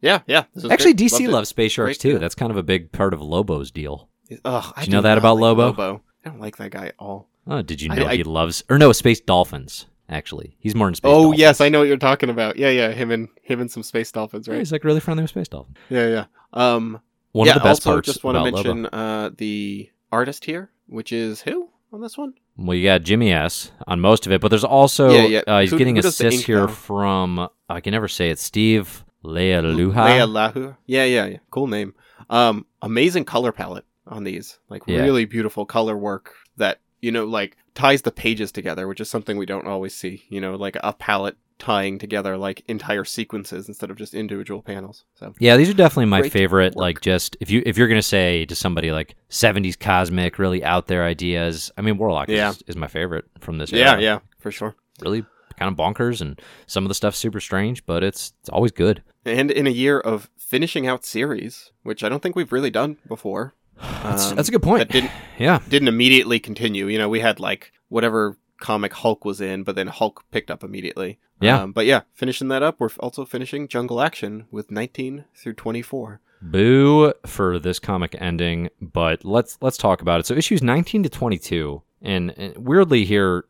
yeah, yeah. Actually, great. DC Loved it. loves Space Sharks Great, too. yeah. That's kind of a big part of Lobo's deal. Ugh, I Did you know that about like Lobo? Lobo? I don't like that guy at all. Oh, did you know I- he loves, or no, Space Dolphins, actually. He's more in Space oh Dolphins. yes, I know what you're talking about. Yeah, yeah. Him and him and some space dolphins, Yeah, right? he's like really friendly with Space Dolphins. Yeah, yeah. Um, One yeah. of the best also, parts just want to mention uh the artist here, which is who on this one? Well, you got Jimmy S on most of it, but there's also Yeah, yeah. Uh, he's Who- getting who the assists here from I can never say it. Steve Leialoha. Leia Lahu. Yeah, yeah, yeah. Cool name. Um, amazing color palette on these. Like Yeah. really beautiful color work that, you know, like ties the pages together, which is something we don't always see. You know, like a palette tying together like entire sequences instead of just individual panels. So Yeah, these are definitely my Great favorite. work. Like, just if you if you're gonna say to somebody like '70s cosmic, really out there ideas. I mean, Warlock Yeah. is, is my favorite from this. yeah, era. yeah, for sure. really kind of bonkers, and some of the stuff's super strange, but it's it's always good. And in a year of finishing out series, which I don't think we've really done before. That's, um, that's a good point. That didn't yeah, didn't immediately continue. You know, we had like whatever comic Hulk was in, but then Hulk picked up immediately. Yeah. Um, but yeah, finishing that up, we're also finishing Jungle Action with 19 through 24. boo for this comic ending, but let's let's talk about it. So issues 19 to 22, and, and weirdly here,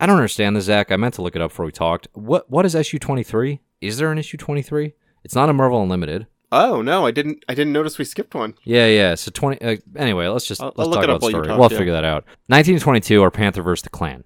I, don't understand this, Zach. I meant to look it up before we talked. What what is issue 23? Is there an issue 23? It's not a Marvel Unlimited. Oh no, I didn't. I didn't notice we skipped one. Yeah, yeah. So twenty. Uh, anyway, let's just I'll- let's I'll talk about the story. talk, we'll yeah. figure that out. Nineteen twenty two, or Panther versus the Klan,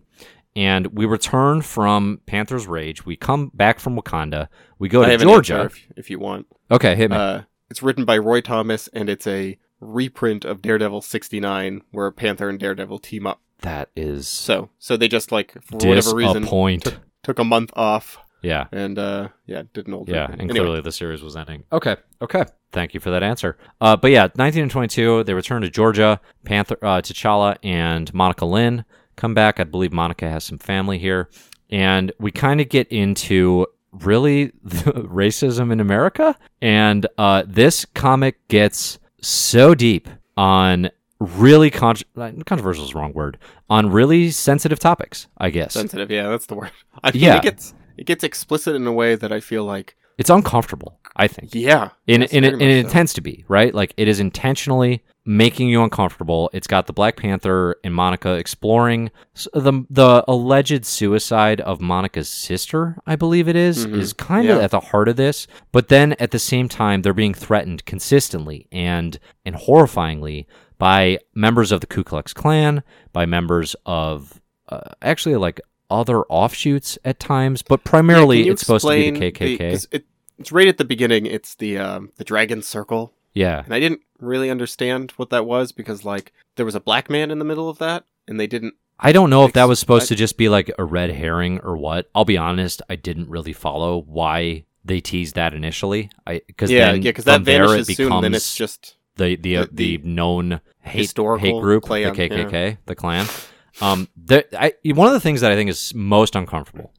and we return from Panther's Rage. We come back from Wakanda. We go I to Georgia. if, if you want. Okay, hit me. Uh, it's written by Roy Thomas, and it's a reprint of Daredevil 69, where Panther and Daredevil team up. That is So, so they just like for whatever reason disappoint. took a month off, Yeah, and uh, yeah, did an old yeah, reprint. and Anyway, clearly the series was ending. Okay, okay. Thank you for that answer. Uh, but yeah, nineteen and twenty two. They return to Georgia. Panther, uh, T'Challa, and Monica Lynn come back. I believe Monica has some family here, and we kind of get into really the racism in America. And uh, this comic gets so deep on really con- controversial is the wrong word on really sensitive topics. I guess sensitive. Yeah, that's the word. I mean, Yeah. it gets it gets explicit in a way that I feel like, it's uncomfortable. I think. yeah, in in it, very and it so. intends to be right like it is intentionally making you uncomfortable it's got the black panther and monica exploring the the alleged suicide of monica's sister i believe it is, Mhm. is kind of Yeah. at the heart of this but then at the same time they're being threatened consistently and and horrifyingly by members of the ku klux klan by members of uh, actually like other offshoots at times but primarily you it's supposed to be the kkk 'cause it, it's right at the beginning. It's the um, the dragon circle, yeah and I didn't really understand what that was because like there was a black man in the middle of that, and they didn't. I don't know if that was supposed to just be like a red herring or what. I'll be honest, I didn't really follow why they teased that initially. I because Yeah, then yeah, because that from there it vanishes soon. Then it's just the the uh, the- the, known hate historical hate group, Klan, the KKK, the Klan. Um, the, I, one of the things that I think is most uncomfortable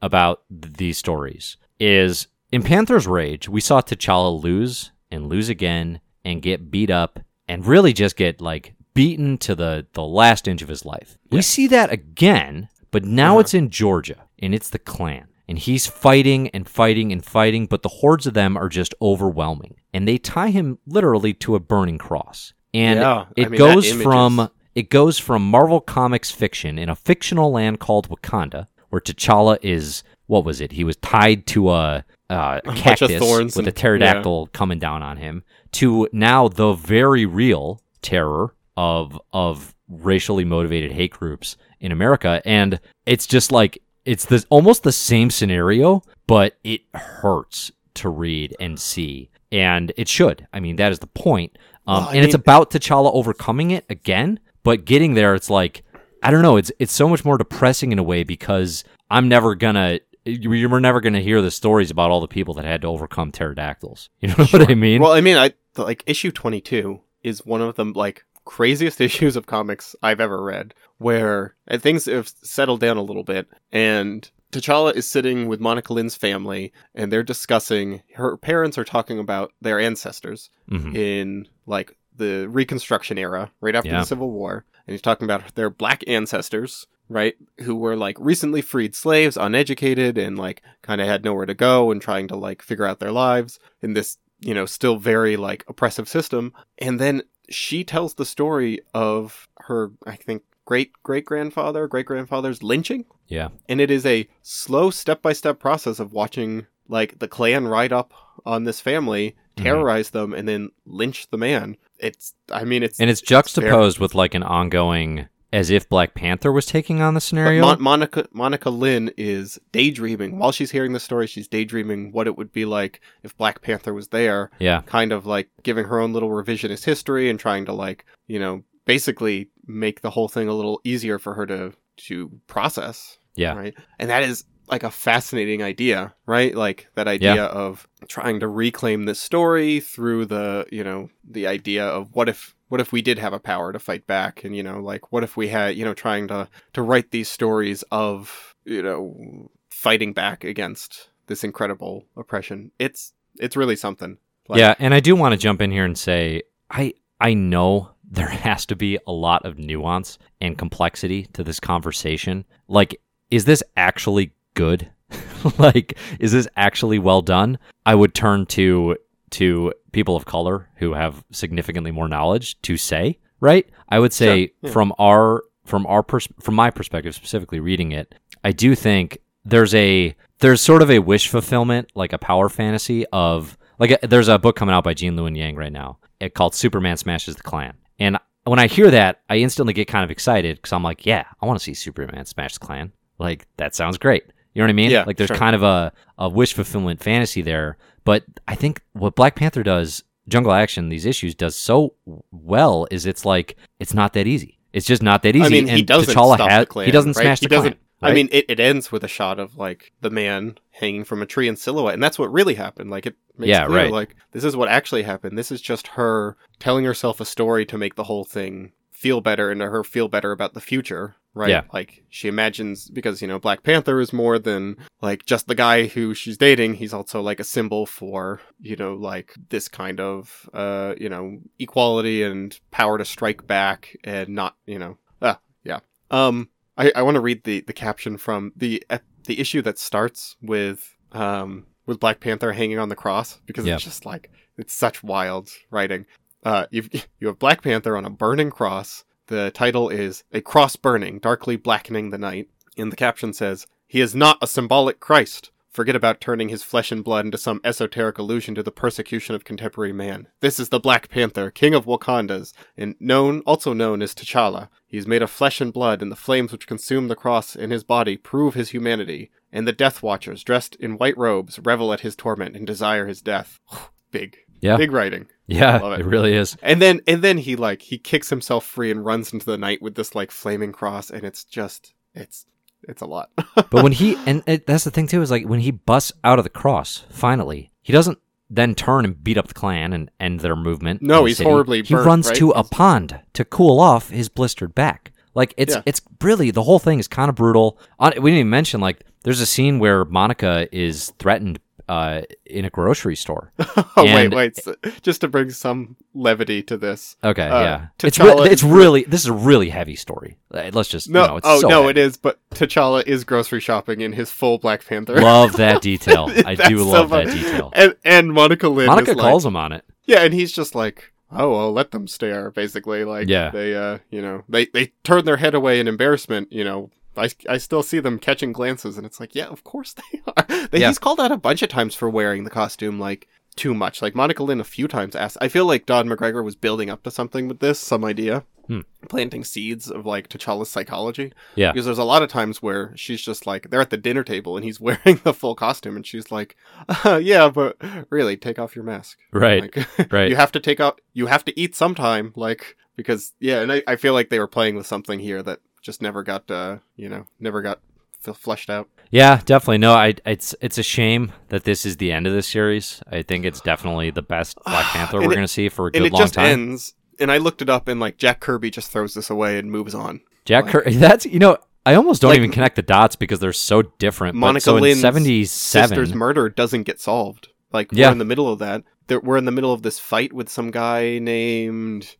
about th- these stories is in Panther's Rage, we saw T'Challa lose and lose again and get beat up and really just get like beaten to the the last inch of his life. We see that again, but now Uh-huh. it's in Georgia and it's the Klan. And he's fighting and fighting and fighting, but the hordes of them are just overwhelming. And they tie him literally to a burning cross. And Yeah, I it mean, goes from is- it goes from Marvel Comics fiction in a fictional land called Wakanda, where T'Challa is what was it? He was tied to a, uh, of cactus with a and- pterodactyl coming down on him, to now the very real terror of of racially motivated hate groups in America, and it's just like it's this almost the same scenario, but it hurts to read and see, and it should. I mean, that is the point. Um, Well, and it's about T'Challa overcoming it again, but getting there, it's like I don't know. It's it's so much more depressing in a way because I'm never gonna. you- You're never gonna hear the stories about all the people that had to overcome pterodactyls. You know what I mean? well, I mean, I like issue twenty two is one of the like craziest issues of comics I've ever read, where things have settled down a little bit, and T'Challa is sitting with Monica Lynn's family, and they're discussing. Her parents are talking about their ancestors Mhm. in like the Reconstruction era, right after Yeah. the Civil War, and he's talking about their black ancestors, right, who were like recently freed slaves, uneducated, and like kind of had nowhere to go, and trying to like figure out their lives in this, you know, still very like oppressive system. And then she tells the story of her, I think, great great grandfather, great grandfather's lynching Yeah. and it is a slow step-by-step process of watching like the Klan ride up on this family Mhm. terrorize them and then lynch the man it's i mean it's and it's fair. juxtaposed with like an ongoing as if Black Panther was taking on the scenario. Mon- Monica Monica Lynn is daydreaming while she's hearing the story. She's daydreaming what it would be like if Black Panther was there, yeah, kind of like giving her own little revisionist history and trying to like you know basically make the whole thing a little easier for her to to process. yeah, right? And that is like a fascinating idea, right? Like that idea of trying to reclaim this story through the, you know, the idea of what if what if we did have a power to fight back and you know, like what if we had, you know, trying to to write these stories of, you know, fighting back against this incredible oppression. It's it's really something. Like, yeah. And I do want to jump in here and say, I I know there has to be a lot of nuance and complexity to this conversation. Like, is this actually good? like, is this actually well done? I would turn to to people of color who have significantly more knowledge to say, right? I would say Sure, yeah. from our from our pers- from my perspective specifically reading it, I do think there's a there's sort of a wish fulfillment, like a power fantasy of like a, there's a book coming out by Gene Luen Yang right now it called Superman Smashes the Klan. And when I hear that, I instantly get kind of excited because I'm like, yeah, I want to see Superman smash the Klan. Like that sounds great. You know what I mean? Yeah, like there's sure. kind of a, a wish fulfillment fantasy there. But I think what Black Panther does, Jungle Action, these issues does so well is it's like it's not that easy. It's just not that easy. I mean, and he doesn't T'Challa has- the Klan. he doesn't right? smash he the doesn't. Klan. I mean, it, it ends with a shot of like the man hanging from a tree in silhouette, and that's what really happened. Like it makes Yeah, clear, right. like this is what actually happened. This is just her telling herself a story to make the whole thing feel better and to her feel better about the future. Right? Yeah. Like she imagines because you know Black Panther is more than like just the guy who she's dating. He's also like a symbol for you know like this kind of uh you know equality and power to strike back and not you know ah yeah um I, I want to read the, the caption from the the issue that starts with um with Black Panther hanging on the cross because Yeah. it's just like it's such wild writing. Uh, you you have Black Panther on a burning cross. The title is "A Cross Burning, Darkly Blackening the Night," and the caption says, "He is not a symbolic Christ. Forget about turning his flesh and blood into some esoteric allusion to the persecution of contemporary man. This is the Black Panther, King of Wakandas, and known, also known as T'Challa. He is made of flesh and blood, and the flames which consume the cross in his body prove his humanity. And the Death Watchers, dressed in white robes, revel at his torment and desire his death. Big, Yeah. big writing. yeah, it. it really is. And then, and then he like he kicks himself free and runs into the night with this like flaming cross, and it's just, it's, it's a lot. But when he and it, that's the thing too is like when he busts out of the cross, finally, he doesn't then turn and beat up the Klan and end their movement. No, the he's city. horribly He burnt, runs right? to a pond to cool off his blistered back. Like it's Yeah. it's really the whole thing is kind of brutal. On, we didn't even mention like there's a scene where Monica is threatened uh, in a grocery store. oh And- wait, wait, so- just to bring some levity to this. Okay, Uh, yeah, it's T'Challa re- it's really this is a really heavy story. Uh, Let's just No, you know, it's oh so no, heavy. it is. But T'Challa is grocery shopping in his full Black Panther. Love that detail. I do love that detail. And and Monica Lynn. Monica is like- calls him on it. Yeah, and he's just like, oh, well, let them stare. Basically, like, Yeah. they, uh, you know, they they turn their head away in embarrassment. You know, I, I still see them catching glances, and it's like, yeah, of course they are. They, Yeah. He's called out a bunch of times for wearing the costume like too much. Like Monica Lynn a few times asked. I feel like Don McGregor was building up to something with this, some idea. Hmm. Planting seeds of like T'Challa's psychology. Yeah. Because there's a lot of times where she's just like, they're at the dinner table and he's wearing the full costume and she's like, uh, yeah, but really, take off your mask. Right. Like, Right. You have to take out. You have to eat sometime. Like because yeah, and I, I feel like they were playing with something here that just never got uh you know never got f- fleshed out. Yeah, definitely. No, I it's it's a shame that this is the end of this series. I think it's definitely the best Black Panther we're it- going to see for a and good it long just time. ends. And I looked it up, and like Jack Kirby just throws this away and moves on. Jack like- Kirby. That's you know I almost don't Like- even connect the dots because they're so different. but Monica so in Lynn's Sister's murder doesn't get solved. Like Yeah. we're in the middle of that. We're in the middle of this fight with some guy named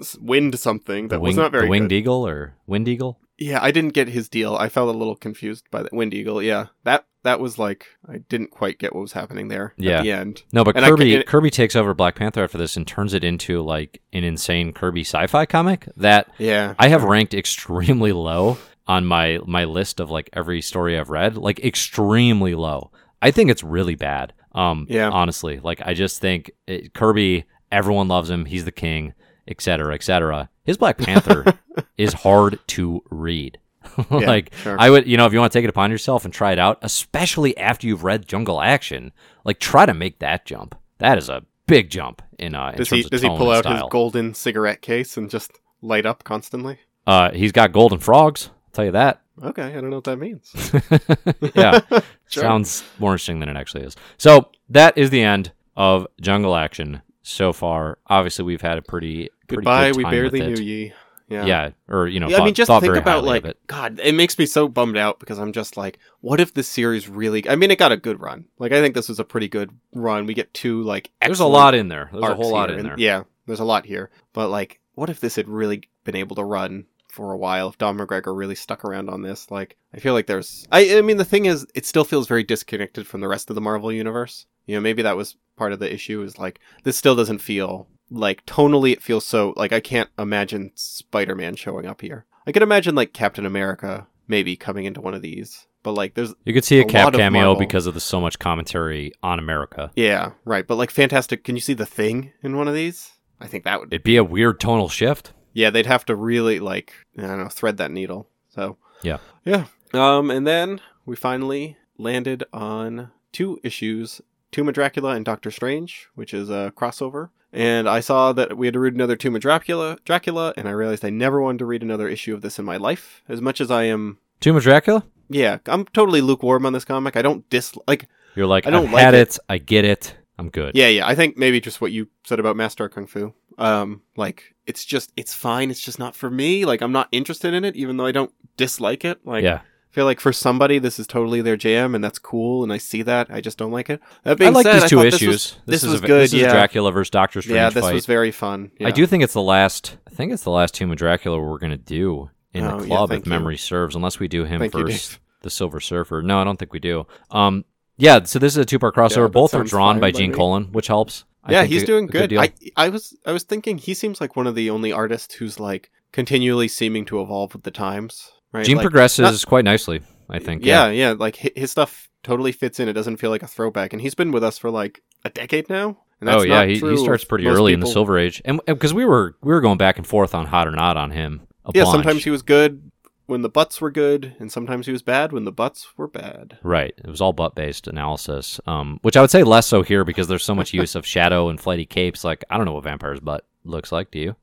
S- Wind something that The, was not very winged good. eagle or wind eagle. Yeah, I didn't get his deal. I felt a little confused by the Wind Eagle. Yeah, that that was like I didn't quite get what was happening there Yeah. at the end. No, but And Kirby it- Kirby takes over Black Panther after this and turns it into like an insane Kirby sci-fi comic that Yeah, I have ranked extremely low on my my list of like every story I've read, like extremely low. I think it's really bad. Um, Yeah. honestly, like I just think it, Kirby, everyone loves him. He's the king, et cetera, et cetera. His Black Panther is hard to read. like sure. I would, you know, if you want to take it upon yourself and try it out, especially after you've read Jungle Action, like try to make that jump. That is a big jump in uh in Does he does he pull out style. his golden cigarette case and just light up constantly? Uh, he's got golden frogs. I'll tell you that. Okay, I don't know what that means. yeah, Sure. sounds more interesting than it actually is. So that is the end of Jungle Action so far. Obviously, we've had a pretty Goodbye, good we barely knew ye. Yeah. Yeah, or you know, Yeah, thought, I mean, just think about like it. God. It makes me so bummed out because I'm just like, what if this series really? I mean, it got a good run. Like, I think this was a pretty good run. We get two like. There's a lot in there. There's a whole lot here, in and- there. Yeah, there's a lot here. But like, what if this had really been able to run for a while? If Don McGregor really stuck around on this, like, I feel like there's. I I mean, the thing is, it still feels very disconnected from the rest of the Marvel universe. You know, maybe that was part of the issue. Is like this still doesn't feel like tonally. It feels so like I can't imagine Spider-Man showing up here. I could imagine like Captain America maybe coming into one of these. But like, there's You could see a, a cap cameo Marvel. because of the so much commentary on America. yeah, right. But like, Fantastic. Can you see the Thing in one of these? I think that would It'd be a weird tonal shift. yeah, they'd have to really like I don't know thread that needle. So Yeah. yeah. Um, and then we finally landed on two issues: Tomb of Dracula and Doctor Strange, which is a crossover. And I saw that we had to read another Tomb of Dracula, Dracula, and I realized I never wanted to read another issue of this in my life. As much as I am, Tomb of Dracula. yeah, I'm totally lukewarm on this comic. I don't dislike. You're like, I don't I've like had it. it. I get it. I'm good. Yeah, yeah. I think maybe just what you said about Master Kung Fu. Um, like it's just it's fine. It's just not for me. Like I'm not interested in it, even though I don't dislike it. Like yeah. I feel like for somebody this is totally their jam, and that's cool, and I see that. I just don't like it. That being I like said, these two issues. This was, this is was a, good. This is yeah, Dracula versus Doctor Strange yeah. This fight. was very fun. I do think it's the last. I think it's the last Tomb of Dracula we're gonna do in Oh, the club, thank if you. memory serves, unless we do him Thank first. Dave. the Silver Surfer. No, I don't think we do. Um, yeah. So this is a two-part crossover. Yeah, Both are drawn by Gene. Colan, which helps. I yeah, he's a- doing a good. I I was I was thinking he seems like one of the only artists who's like continually seeming to evolve with the times. Right? Gene like, progresses not- quite nicely. I think. yeah, yeah, like hi- his stuff totally fits in. It doesn't feel like a throwback, and he's been with us for like a decade now. And oh yeah, he, he starts pretty early in the. Silver Age, and because we were we were going back and forth on hot or not on him. A Yeah, bunch. sometimes he was good when the butts were good, and sometimes he was bad when the butts were bad. Right. It was all butt based analysis, um, which I would say less so here because there's so much use of shadow and flighty capes. Like, I don't know what vampire's butt looks like. Do you?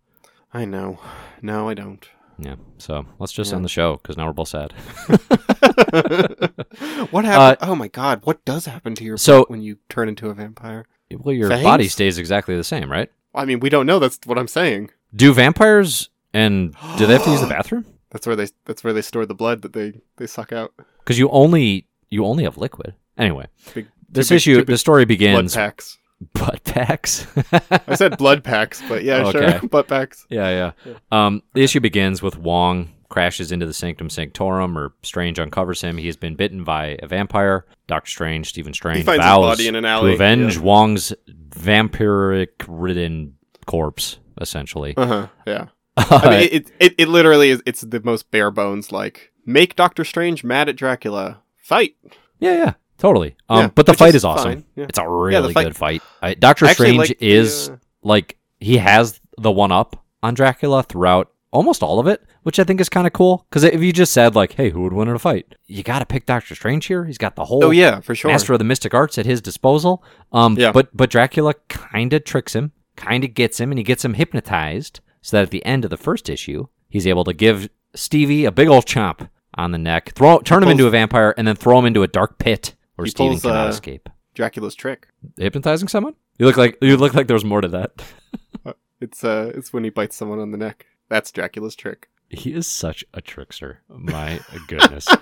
I know. No, I don't. Yeah. So let's just Yeah. end the show because now we're both sad. what happened? oh my god, what does happen to your Uh, so- when you turn into a vampire? well, your Fangs? body stays exactly the same, right? I mean, we don't know. That's what I'm saying. Do vampires and do they have to use the bathroom? That's where they. That's where they store the blood that they they suck out. Because you only you only have liquid. Anyway, Big, this big- issue, the story blood begins. packs. Butt packs. I said blood packs, but yeah, Okay. sure, butt packs. Yeah, yeah. Um, the issue begins with Wong crashes into the Sanctum Sanctorum, or Strange uncovers him. He has been bitten by a vampire. Doctor Strange, Stephen Strange, vows body in an alley, to avenge yeah. Wong's vampiric-ridden corpse. Essentially, Uh huh. Yeah. I mean, it, it it literally is. It's the most bare bones. Like make Doctor Strange mad at Dracula. Fight. yeah, yeah, totally. Um, Yeah, but the fight is is awesome. yeah. It's a really fight- good fight. I, Doctor Strange like the, is uh, like he has the one up on Dracula throughout almost all of it, which I think is kind of cool. Because if you just said like, "Hey, who would win in a fight?" You got to pick Doctor Strange here. He's got the whole Oh yeah, for sure. master of the mystic arts at his disposal. Um, Yeah. but but Dracula kind of tricks him, kind of gets him, and he gets him hypnotized, so that at the end of the first issue, he's able to give Stevie a big old chomp on the neck, throw turn him into a vampire, and then throw him into a dark pit where He Steven pulls, cannot uh, escape. Dracula's trick. Hypnotizing someone? You look like you look like there was more to that. It's uh, it's when he bites someone on the neck. That's Dracula's trick. He is such a trickster. My goodness. uh,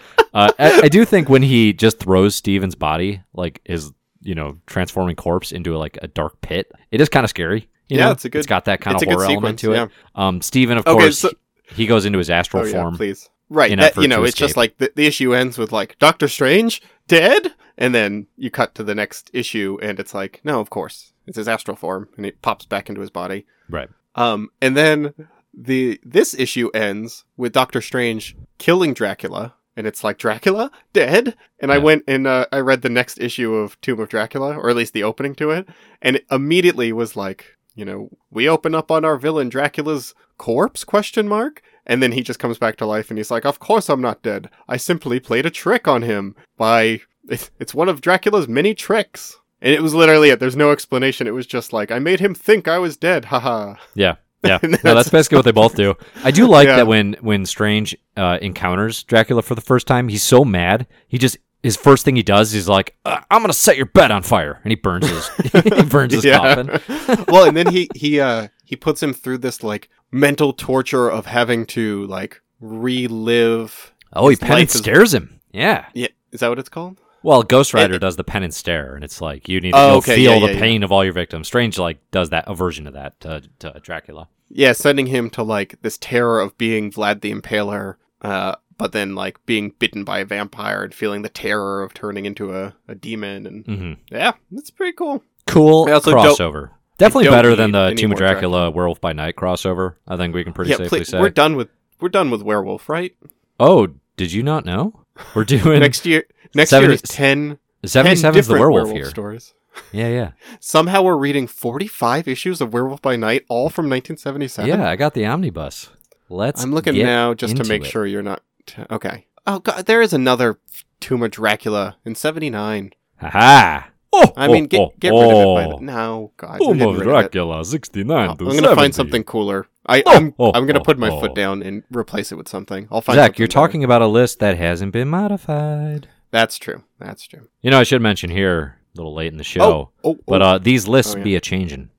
I, I do think when he just throws Steven's body, like his, you know, transforming corpse into like a dark pit, it is kind of scary. You Yeah, know? it's a good- It's got that kind of a horror element to sequence, it. Um, Steven, of Okay, course, so- he goes into his astral oh yeah, form. please. Right. That, you know, it's just like the, the issue ends with like Doctor Strange dead, and then you cut to the next issue, and it's like, no, of course, it's his astral form, and it pops back into his body. Right. Um, and then the this issue ends with Doctor Strange killing Dracula, and it's like Dracula dead. And I went and uh, I read the next issue of Tomb of Dracula, or at least the opening to it, and it immediately was like, you know, we open up on our villain Dracula's corpse question mark, And then he just comes back to life and he's like, Of course I'm not dead. I simply played a trick on him by. It's one of Dracula's many tricks. And it was literally it. There's no explanation. It was just like, I made him think I was dead. Haha. Yeah. Yeah. And No, that's- that's basically what they both do. I do like Yeah. that when when Strange uh, encounters Dracula for the first time, he's so mad. He just his first thing he does is like, uh, "I'm gonna set your bed on fire," and he burns his he burns his coffin. well, and then he he uh he puts him through this like mental torture of having to like relive. Oh, he Penance Stares him. Yeah. Yeah, is that what it's called? Well, Ghost Rider It- does the Penance Stare, and it's like you need to Oh, okay, feel yeah, the yeah, pain of all your victims. Strange like does that a version of that to, to Dracula. Yeah, sending him to like this terror of being Vlad the Impaler, uh, but then like being bitten by a vampire and feeling the terror of turning into a, a demon, and hmm yeah, that's pretty cool. Cool I also crossover. Definitely better than the Tomb of more Dracula, Werewolf by Night crossover. I think we can pretty yeah, safely please, say. we're done with we're done with werewolf, right? Oh, did you not know? We're doing next year, next 70 year is 10, 10 77 is the werewolf, werewolf here. stories. Yeah, yeah. Somehow we're reading 45 issues of Werewolf by Night, all from 1977. Yeah, I got the omnibus. Let's I'm looking now just to make it. sure you're not. T- okay. Oh, God, there is another Tomb of Dracula in 79. Ha Oh, I mean, get, oh, get rid of it. By oh. the- no, God. We're of getting of it. Dracula, 69 I'm going to find something cooler. I, Oh, I'm, oh, I'm going to oh, put my oh. foot down and replace it with something. I'll find Zach, you're better. talking about a list that hasn't been modified. That's true. That's true. You know, I should mention here, a little late in the show, Oh, oh, but oh. uh, these lists Oh, yeah. be a changing.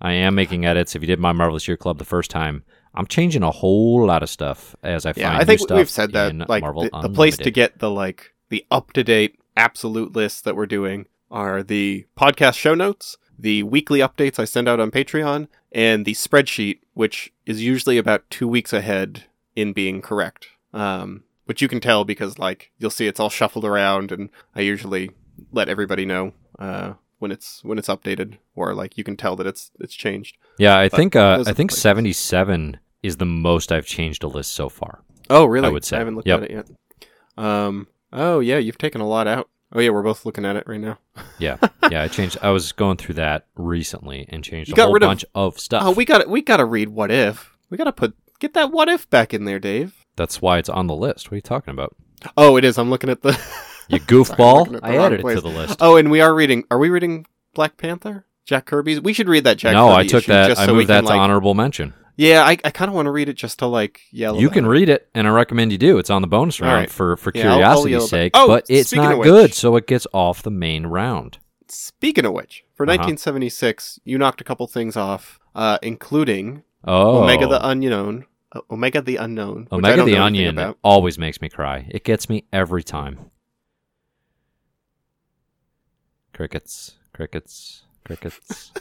I am making edits. If you did my Marvelous Year Club the first time, I'm changing a whole lot of stuff as I yeah, find I think we've said that. Like the, the place to get the like the up to date absolute list that we're doing are the podcast show notes, the weekly updates I send out on Patreon, and the spreadsheet, which is usually about two weeks ahead in being correct. Um, which you can tell because like you'll see it's all shuffled around, and I usually let everybody know uh, when it's when it's updated, or like you can tell that it's it's changed. Yeah, I think uh, I think 77 is the most I've changed a list so far. Oh, really? I would say. I haven't looked Yep. at it yet. Um. Oh, yeah. You've taken a lot out. Oh, yeah. We're both looking at it right now. Yeah, yeah. I changed. I was going through that recently and changed You a got whole rid of- bunch of, stuff. Oh, we got we got to read what if. We got to put get that what if back in there, Dave. That's why it's on the list. What are you talking about? Oh, it is. I'm looking at the. You goofball! the I added it to the list. oh, and we are reading. Are we reading Black Panther? Jack Kirby's. We should read that Jack. no, Kirby I took that. I so moved that can, to like, honorable mention. Yeah, I, I kind of want to read it just to like yell. You can it. read it, and I recommend you do. It's on the bonus round right. for for Yeah, I'll- I'll curiosity's sake, Oh, but it's not of good, so it gets off the main round. Speaking of which, for Uh-huh. 1976, you knocked a couple things off, uh, including Oh, Omega the Unknown. Uh, Omega the Unknown. Omega the Onion always makes me cry. It gets me every time. Crickets, crickets, crickets.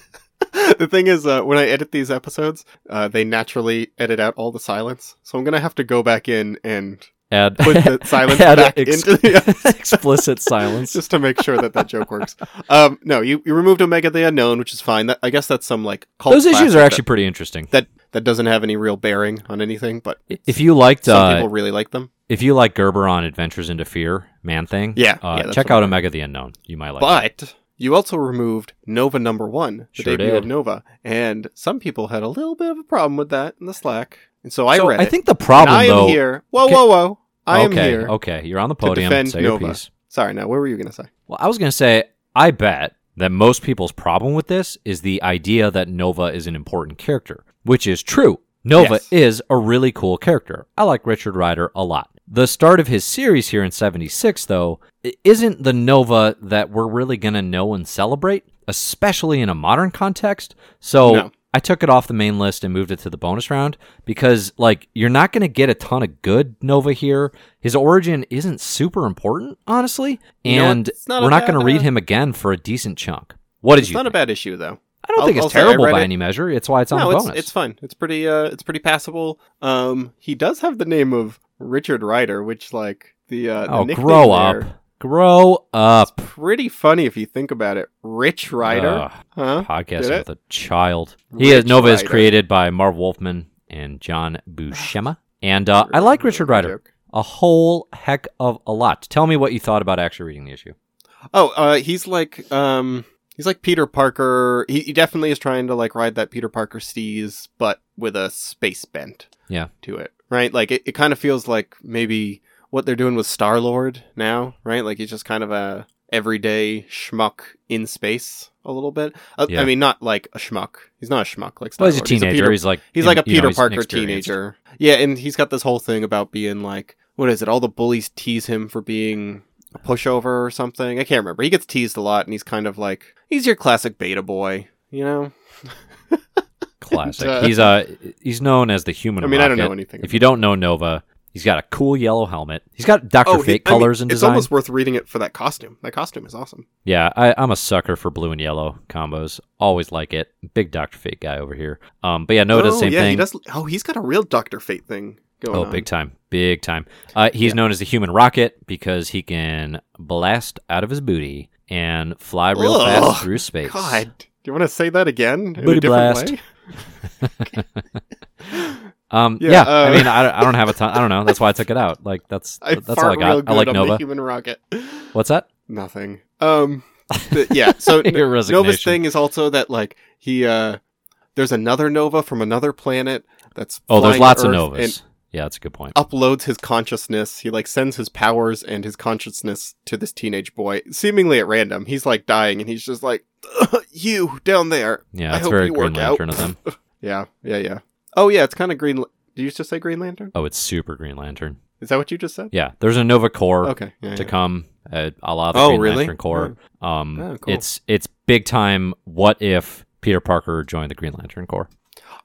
the thing is, uh, when I edit these episodes, uh, they naturally edit out all the silence. So I'm gonna have to go back in and Add put the silence add back ex- into the episode. explicit silence. just to make sure that that joke works. Um, no, you, you removed Omega the Unknown, which is fine. That, I guess that's some like Those issues are actually that, pretty interesting. that that doesn't have any real bearing on anything, but If you liked, some uh, people really like them. if you like Gerber on Adventures into Fear, Man Thing, Yeah, uh, yeah, check out Omega the Unknown. You might like. it. But you also removed Nova number one, the Sure debut of. Nova, and some people had a little bit of a problem with that in the Slack, and so I so read I it. think the problem I am though. here. Whoa, Okay. whoa, whoa! I am here okay, you're on the to podium. defend Say your piece. Sorry, now what were you gonna say? Well, I was going to say, I bet that most people's problem with this is the idea that Nova is an important character, which is true. Nova Yes. is a really cool character. I like Richard Rider a lot. The start of his series here in 76, though, isn't the Nova that we're really going to know and celebrate, especially in a modern context. So No. I took it off the main list and moved it to the bonus round because, like, you're not going to get a ton of good Nova here. His origin isn't super important, honestly, You know what? and It's not we're not going to read uh, him again for a decent chunk. What did It's you? not a bad issue though. I don't I'll- think I'll it's terrible by it. any measure. It's why it's on no, the it's it's fine. It's pretty uh it's pretty passable. Um, he does have the name of Richard Rider, which like the uh the oh, grow there, up, grow up. Pretty funny if you think about it. Rich Rider, Ugh, huh? it? with a child. He is Rich Nova is created by Marv Wolfman and John Buscema, and uh, I like Richard Rider Joke. a whole heck of a lot. Tell me what you thought about actually reading the issue. Oh, uh, he's like um, he's like Peter Parker. He, he definitely is trying to like ride that Peter Parker steez, but with a space bent. Yeah. to it. Right? Like it, it kind of feels like maybe what they're doing with Star Lord now, right? Like he's just kind of a everyday schmuck in space a little bit. Uh, Yeah. I mean, not like a schmuck. He's not a schmuck like Star Well, he's a teenager. Peter- he's like He's like a you know, Peter Parker teenager. Yeah, and he's got this whole thing about being like, what is it? All the bullies tease him for being a pushover or something. I can't remember. He gets teased a lot, and he's kind of like, he's your classic beta boy, you know? Classic. Uh, he's uh he's known as the human. I mean, I don't know anything If you don't know Nova, he's got a cool yellow helmet. He's got Doctor Oh, he- Fate I mean, colors and it's design. It's almost worth reading it for that costume. That costume is awesome. Yeah, I, I'm a sucker for blue and yellow combos. Always like it. Big Doctor Fate guy over here. Um, but yeah, Nova does the oh, same yeah, thing. He does, oh, he's got a real Doctor Fate thing going Oh, on. big time, big time. Uh, he's known as the Human Rocket because he can blast out of his booty and fly real Ugh, fast through space. God, do you want to say that again in Booty a different blast. way? Um, Yeah, yeah, uh, I mean, I, I don't have a ton. I don't know. That's why I took it out. Like that's I that's all I got. I like Nova. the Human Rocket. What's that? Nothing. Um, th- yeah. So Nova's thing is also that like he uh, there's another Nova from another planet that's Oh, there's lots to of Novas. Yeah, that's a good point. uploads his consciousness. He like sends his powers and his consciousness to this teenage boy, seemingly at random. He's like dying, and he's just like, "You down there." Yeah, I it's hope very you Green work out. Lantern of them. Yeah, yeah, yeah. Oh yeah, it's kind of Green. Did you just say Green Lantern? Oh, it's super Green Lantern. Is that what you just said? Yeah, there's a Nova Corps Okay. Yeah, to yeah. come, uh, a la the Oh, Green really? Lantern Corps. Um, Oh, cool. it's it's big time. What if Peter Parker joined the Green Lantern Corps?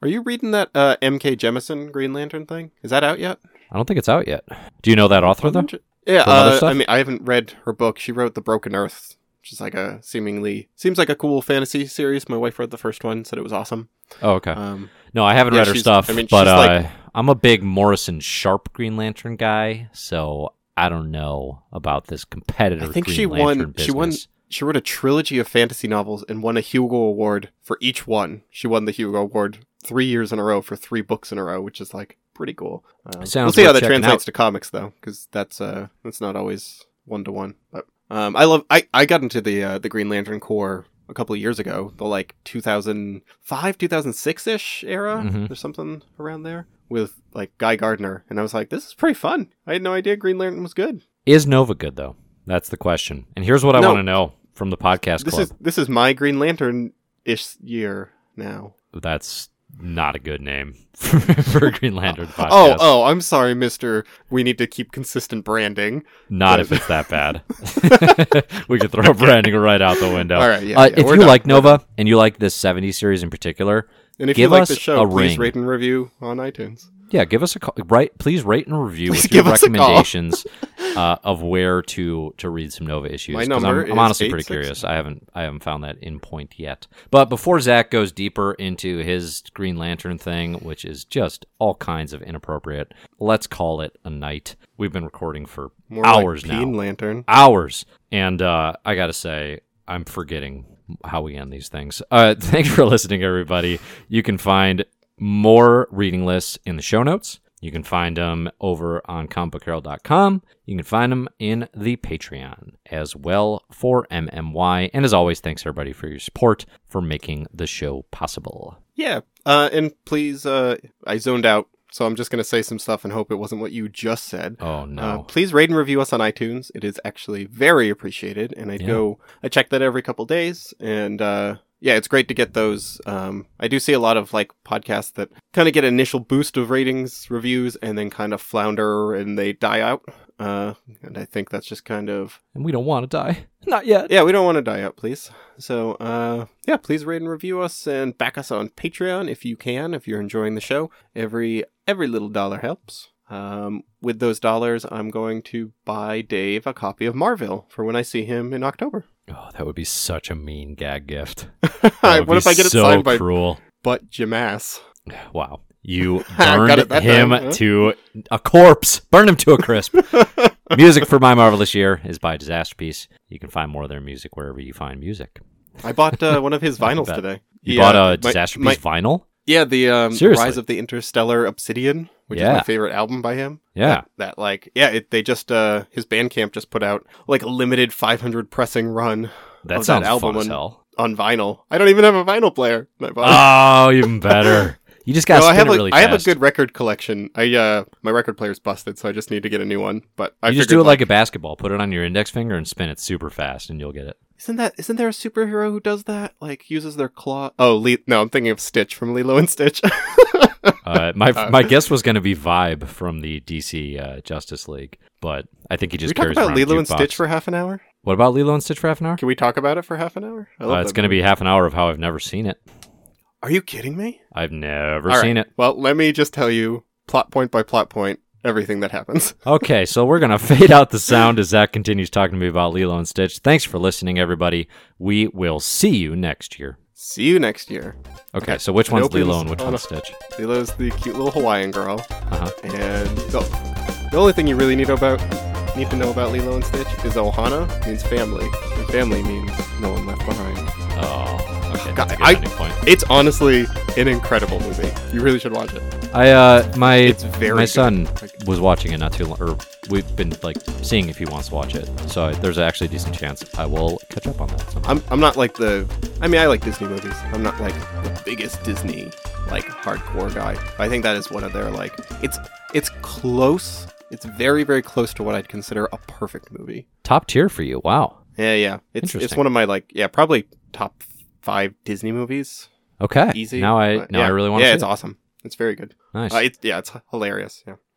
Are you reading that uh, N.K. Jemisin Green Lantern thing? Is that out yet? I don't think it's out yet. Do you know that author though? Yeah, uh. I mean, I haven't read her book. She wrote The Broken Earth, which is like a seemingly seems like a cool fantasy series. My wife read the first one, said it was awesome. Oh, okay. Um, No, I haven't yeah, read her stuff, I mean, but uh, like- I'm a big Morrison Sharp Green Lantern guy, so I don't know about this competitive. I think Green she Lantern won. She won. She wrote a trilogy of fantasy novels and won a Hugo Award for each one. She won the Hugo Award three years in a row for three books in a row, which is like pretty cool. Sounds we'll see how that translates out. to comics though, because that's uh that's not always one to one. But um, I love. I I got into the uh, the Green Lantern Corps a couple of years ago, the like 2005, 2006 ish era, Mhm. or something around there, with like Guy Gardner, and I was like, this is pretty fun. I had no idea Green Lantern was good. Is Nova good though? That's the question. And here's what I No. want to know from the podcast This club. is this is my Green Lantern ish year now. That's not a good name for, for a Green Lantern podcast. Oh, oh, I'm sorry, Mister. We need to keep consistent branding. Not but- if it's that bad. we could throw branding right out the window. All right, yeah, uh, yeah, if you done, like Nova and you like this 70s series in particular, And if Give you like us the show, a please ring. rate and review on iTunes. Yeah, give us a call. Right, please rate and review Please with your recommendations uh, of where to to read some Nova issues. My number I'm, I'm honestly pretty curious. I haven't I haven't found that in point yet. But before Zach goes deeper into his Green Lantern thing, which is just all kinds of inappropriate, let's call it a night. We've been recording for More hours like now. Green Lantern. hours. And uh, I got to say, I'm forgetting how we end these things. Uh, thanks for listening, everybody. You can find more reading lists in the show notes. You can find them over on comicbookherald.com. You can find them in the Patreon as well for MMY. And as always, thanks everybody for your support for making the show possible. Yeah, uh, and please, uh, I zoned out, so I'm just gonna say some stuff and hope it wasn't what you just said. Oh Uh, no. please rate and review us on iTunes. It is actually very appreciated, and I Yeah. go, I check that every couple days, and uh, yeah, it's great to get those. Um, I do see a lot of like podcasts that kind of get an initial boost of ratings, reviews, and then kind of flounder and they die out. Uh, and I think that's just kind of and we don't want to die. Not yet. yeah, we don't want to die out, please. So, uh, yeah, please rate and review us and back us on Patreon if you can. If you're enjoying the show, every every little dollar helps. Um, with those dollars, I'm going to buy Dave a copy of Marvel for when I see him in October. Oh, that would be such a mean gag gift. What if I get it so signed by cruel. Butt Jamass? Wow. You burned him time, huh? to a corpse. Burned him to a crisp. music for My Marvelous Year is by Disasterpiece. You can find more of their music wherever you find music. I bought uh, one of his vinyls today. You He, bought uh, a my- Disasterpiece my- vinyl? Yeah, the um, Seriously? Rise of the Interstellar Obsidian, which is my favorite album by him. Yeah. That, that, like, yeah, it, they just uh, his Bandcamp just put out like a limited 500 pressing run That of sounds that album fun as on- hell. on vinyl. I don't even have a vinyl player. and I bought it. Oh, even better. You just got to No, I spin have it a, really I have a good record collection. I uh my record player's busted, so I just need to get a new one. But I you just do it like a basketball. Put it on your index finger and spin it super fast, and you'll get it. Isn't that isn't there a superhero who does that? Like uses their claw? Oh, Le- no, I'm thinking of Stitch from Lilo and Stitch. Uh, my Uh, my guess was going to be Vibe from the DC uh, Justice League, but I think he just we talk carries about Lilo and. Stitch for half an hour? What about Lilo and Stitch for half an hour? Can we talk about it for half an hour? I love Uh, it's going to be half an hour of how I've never seen it. Are you kidding me? I've never All right. seen it. Well, let me just tell you, plot point by plot point, everything that happens. Okay, so we're going to fade out the sound as Zach continues talking to me about Lilo and Stitch. Thanks for listening, everybody. We will see you next year. See you next year. Okay, Okay, so which one's Lilo and which one's Stitch? Lilo's the cute little Hawaiian girl, Uh-huh. and the, the only thing you really need about need to know about Lilo and Stitch is Ohana means family, and family means no one left behind. Oh, okay. God, That's a good I- point. It's honestly an incredible movie. You really should watch it. I uh my It's very my good. son Like- was watching it not too long, or we've been like seeing if he wants to watch it. So I, there's actually a decent chance I will catch up on that. sometime. I'm I'm not like the I mean I like Disney movies. I'm not like the biggest Disney like hardcore guy. But I think that is one of their like it's it's close. It's very very close to what I'd consider a perfect movie. Top tier for you. Wow. Yeah, yeah. It's it's one of my like yeah, probably top 5 Disney movies. Okay. Easy. Now I now yeah. I really want to see. Yeah, see it's it. awesome. It's very good. Nice. Uh, it's yeah, it's hilarious. Yeah.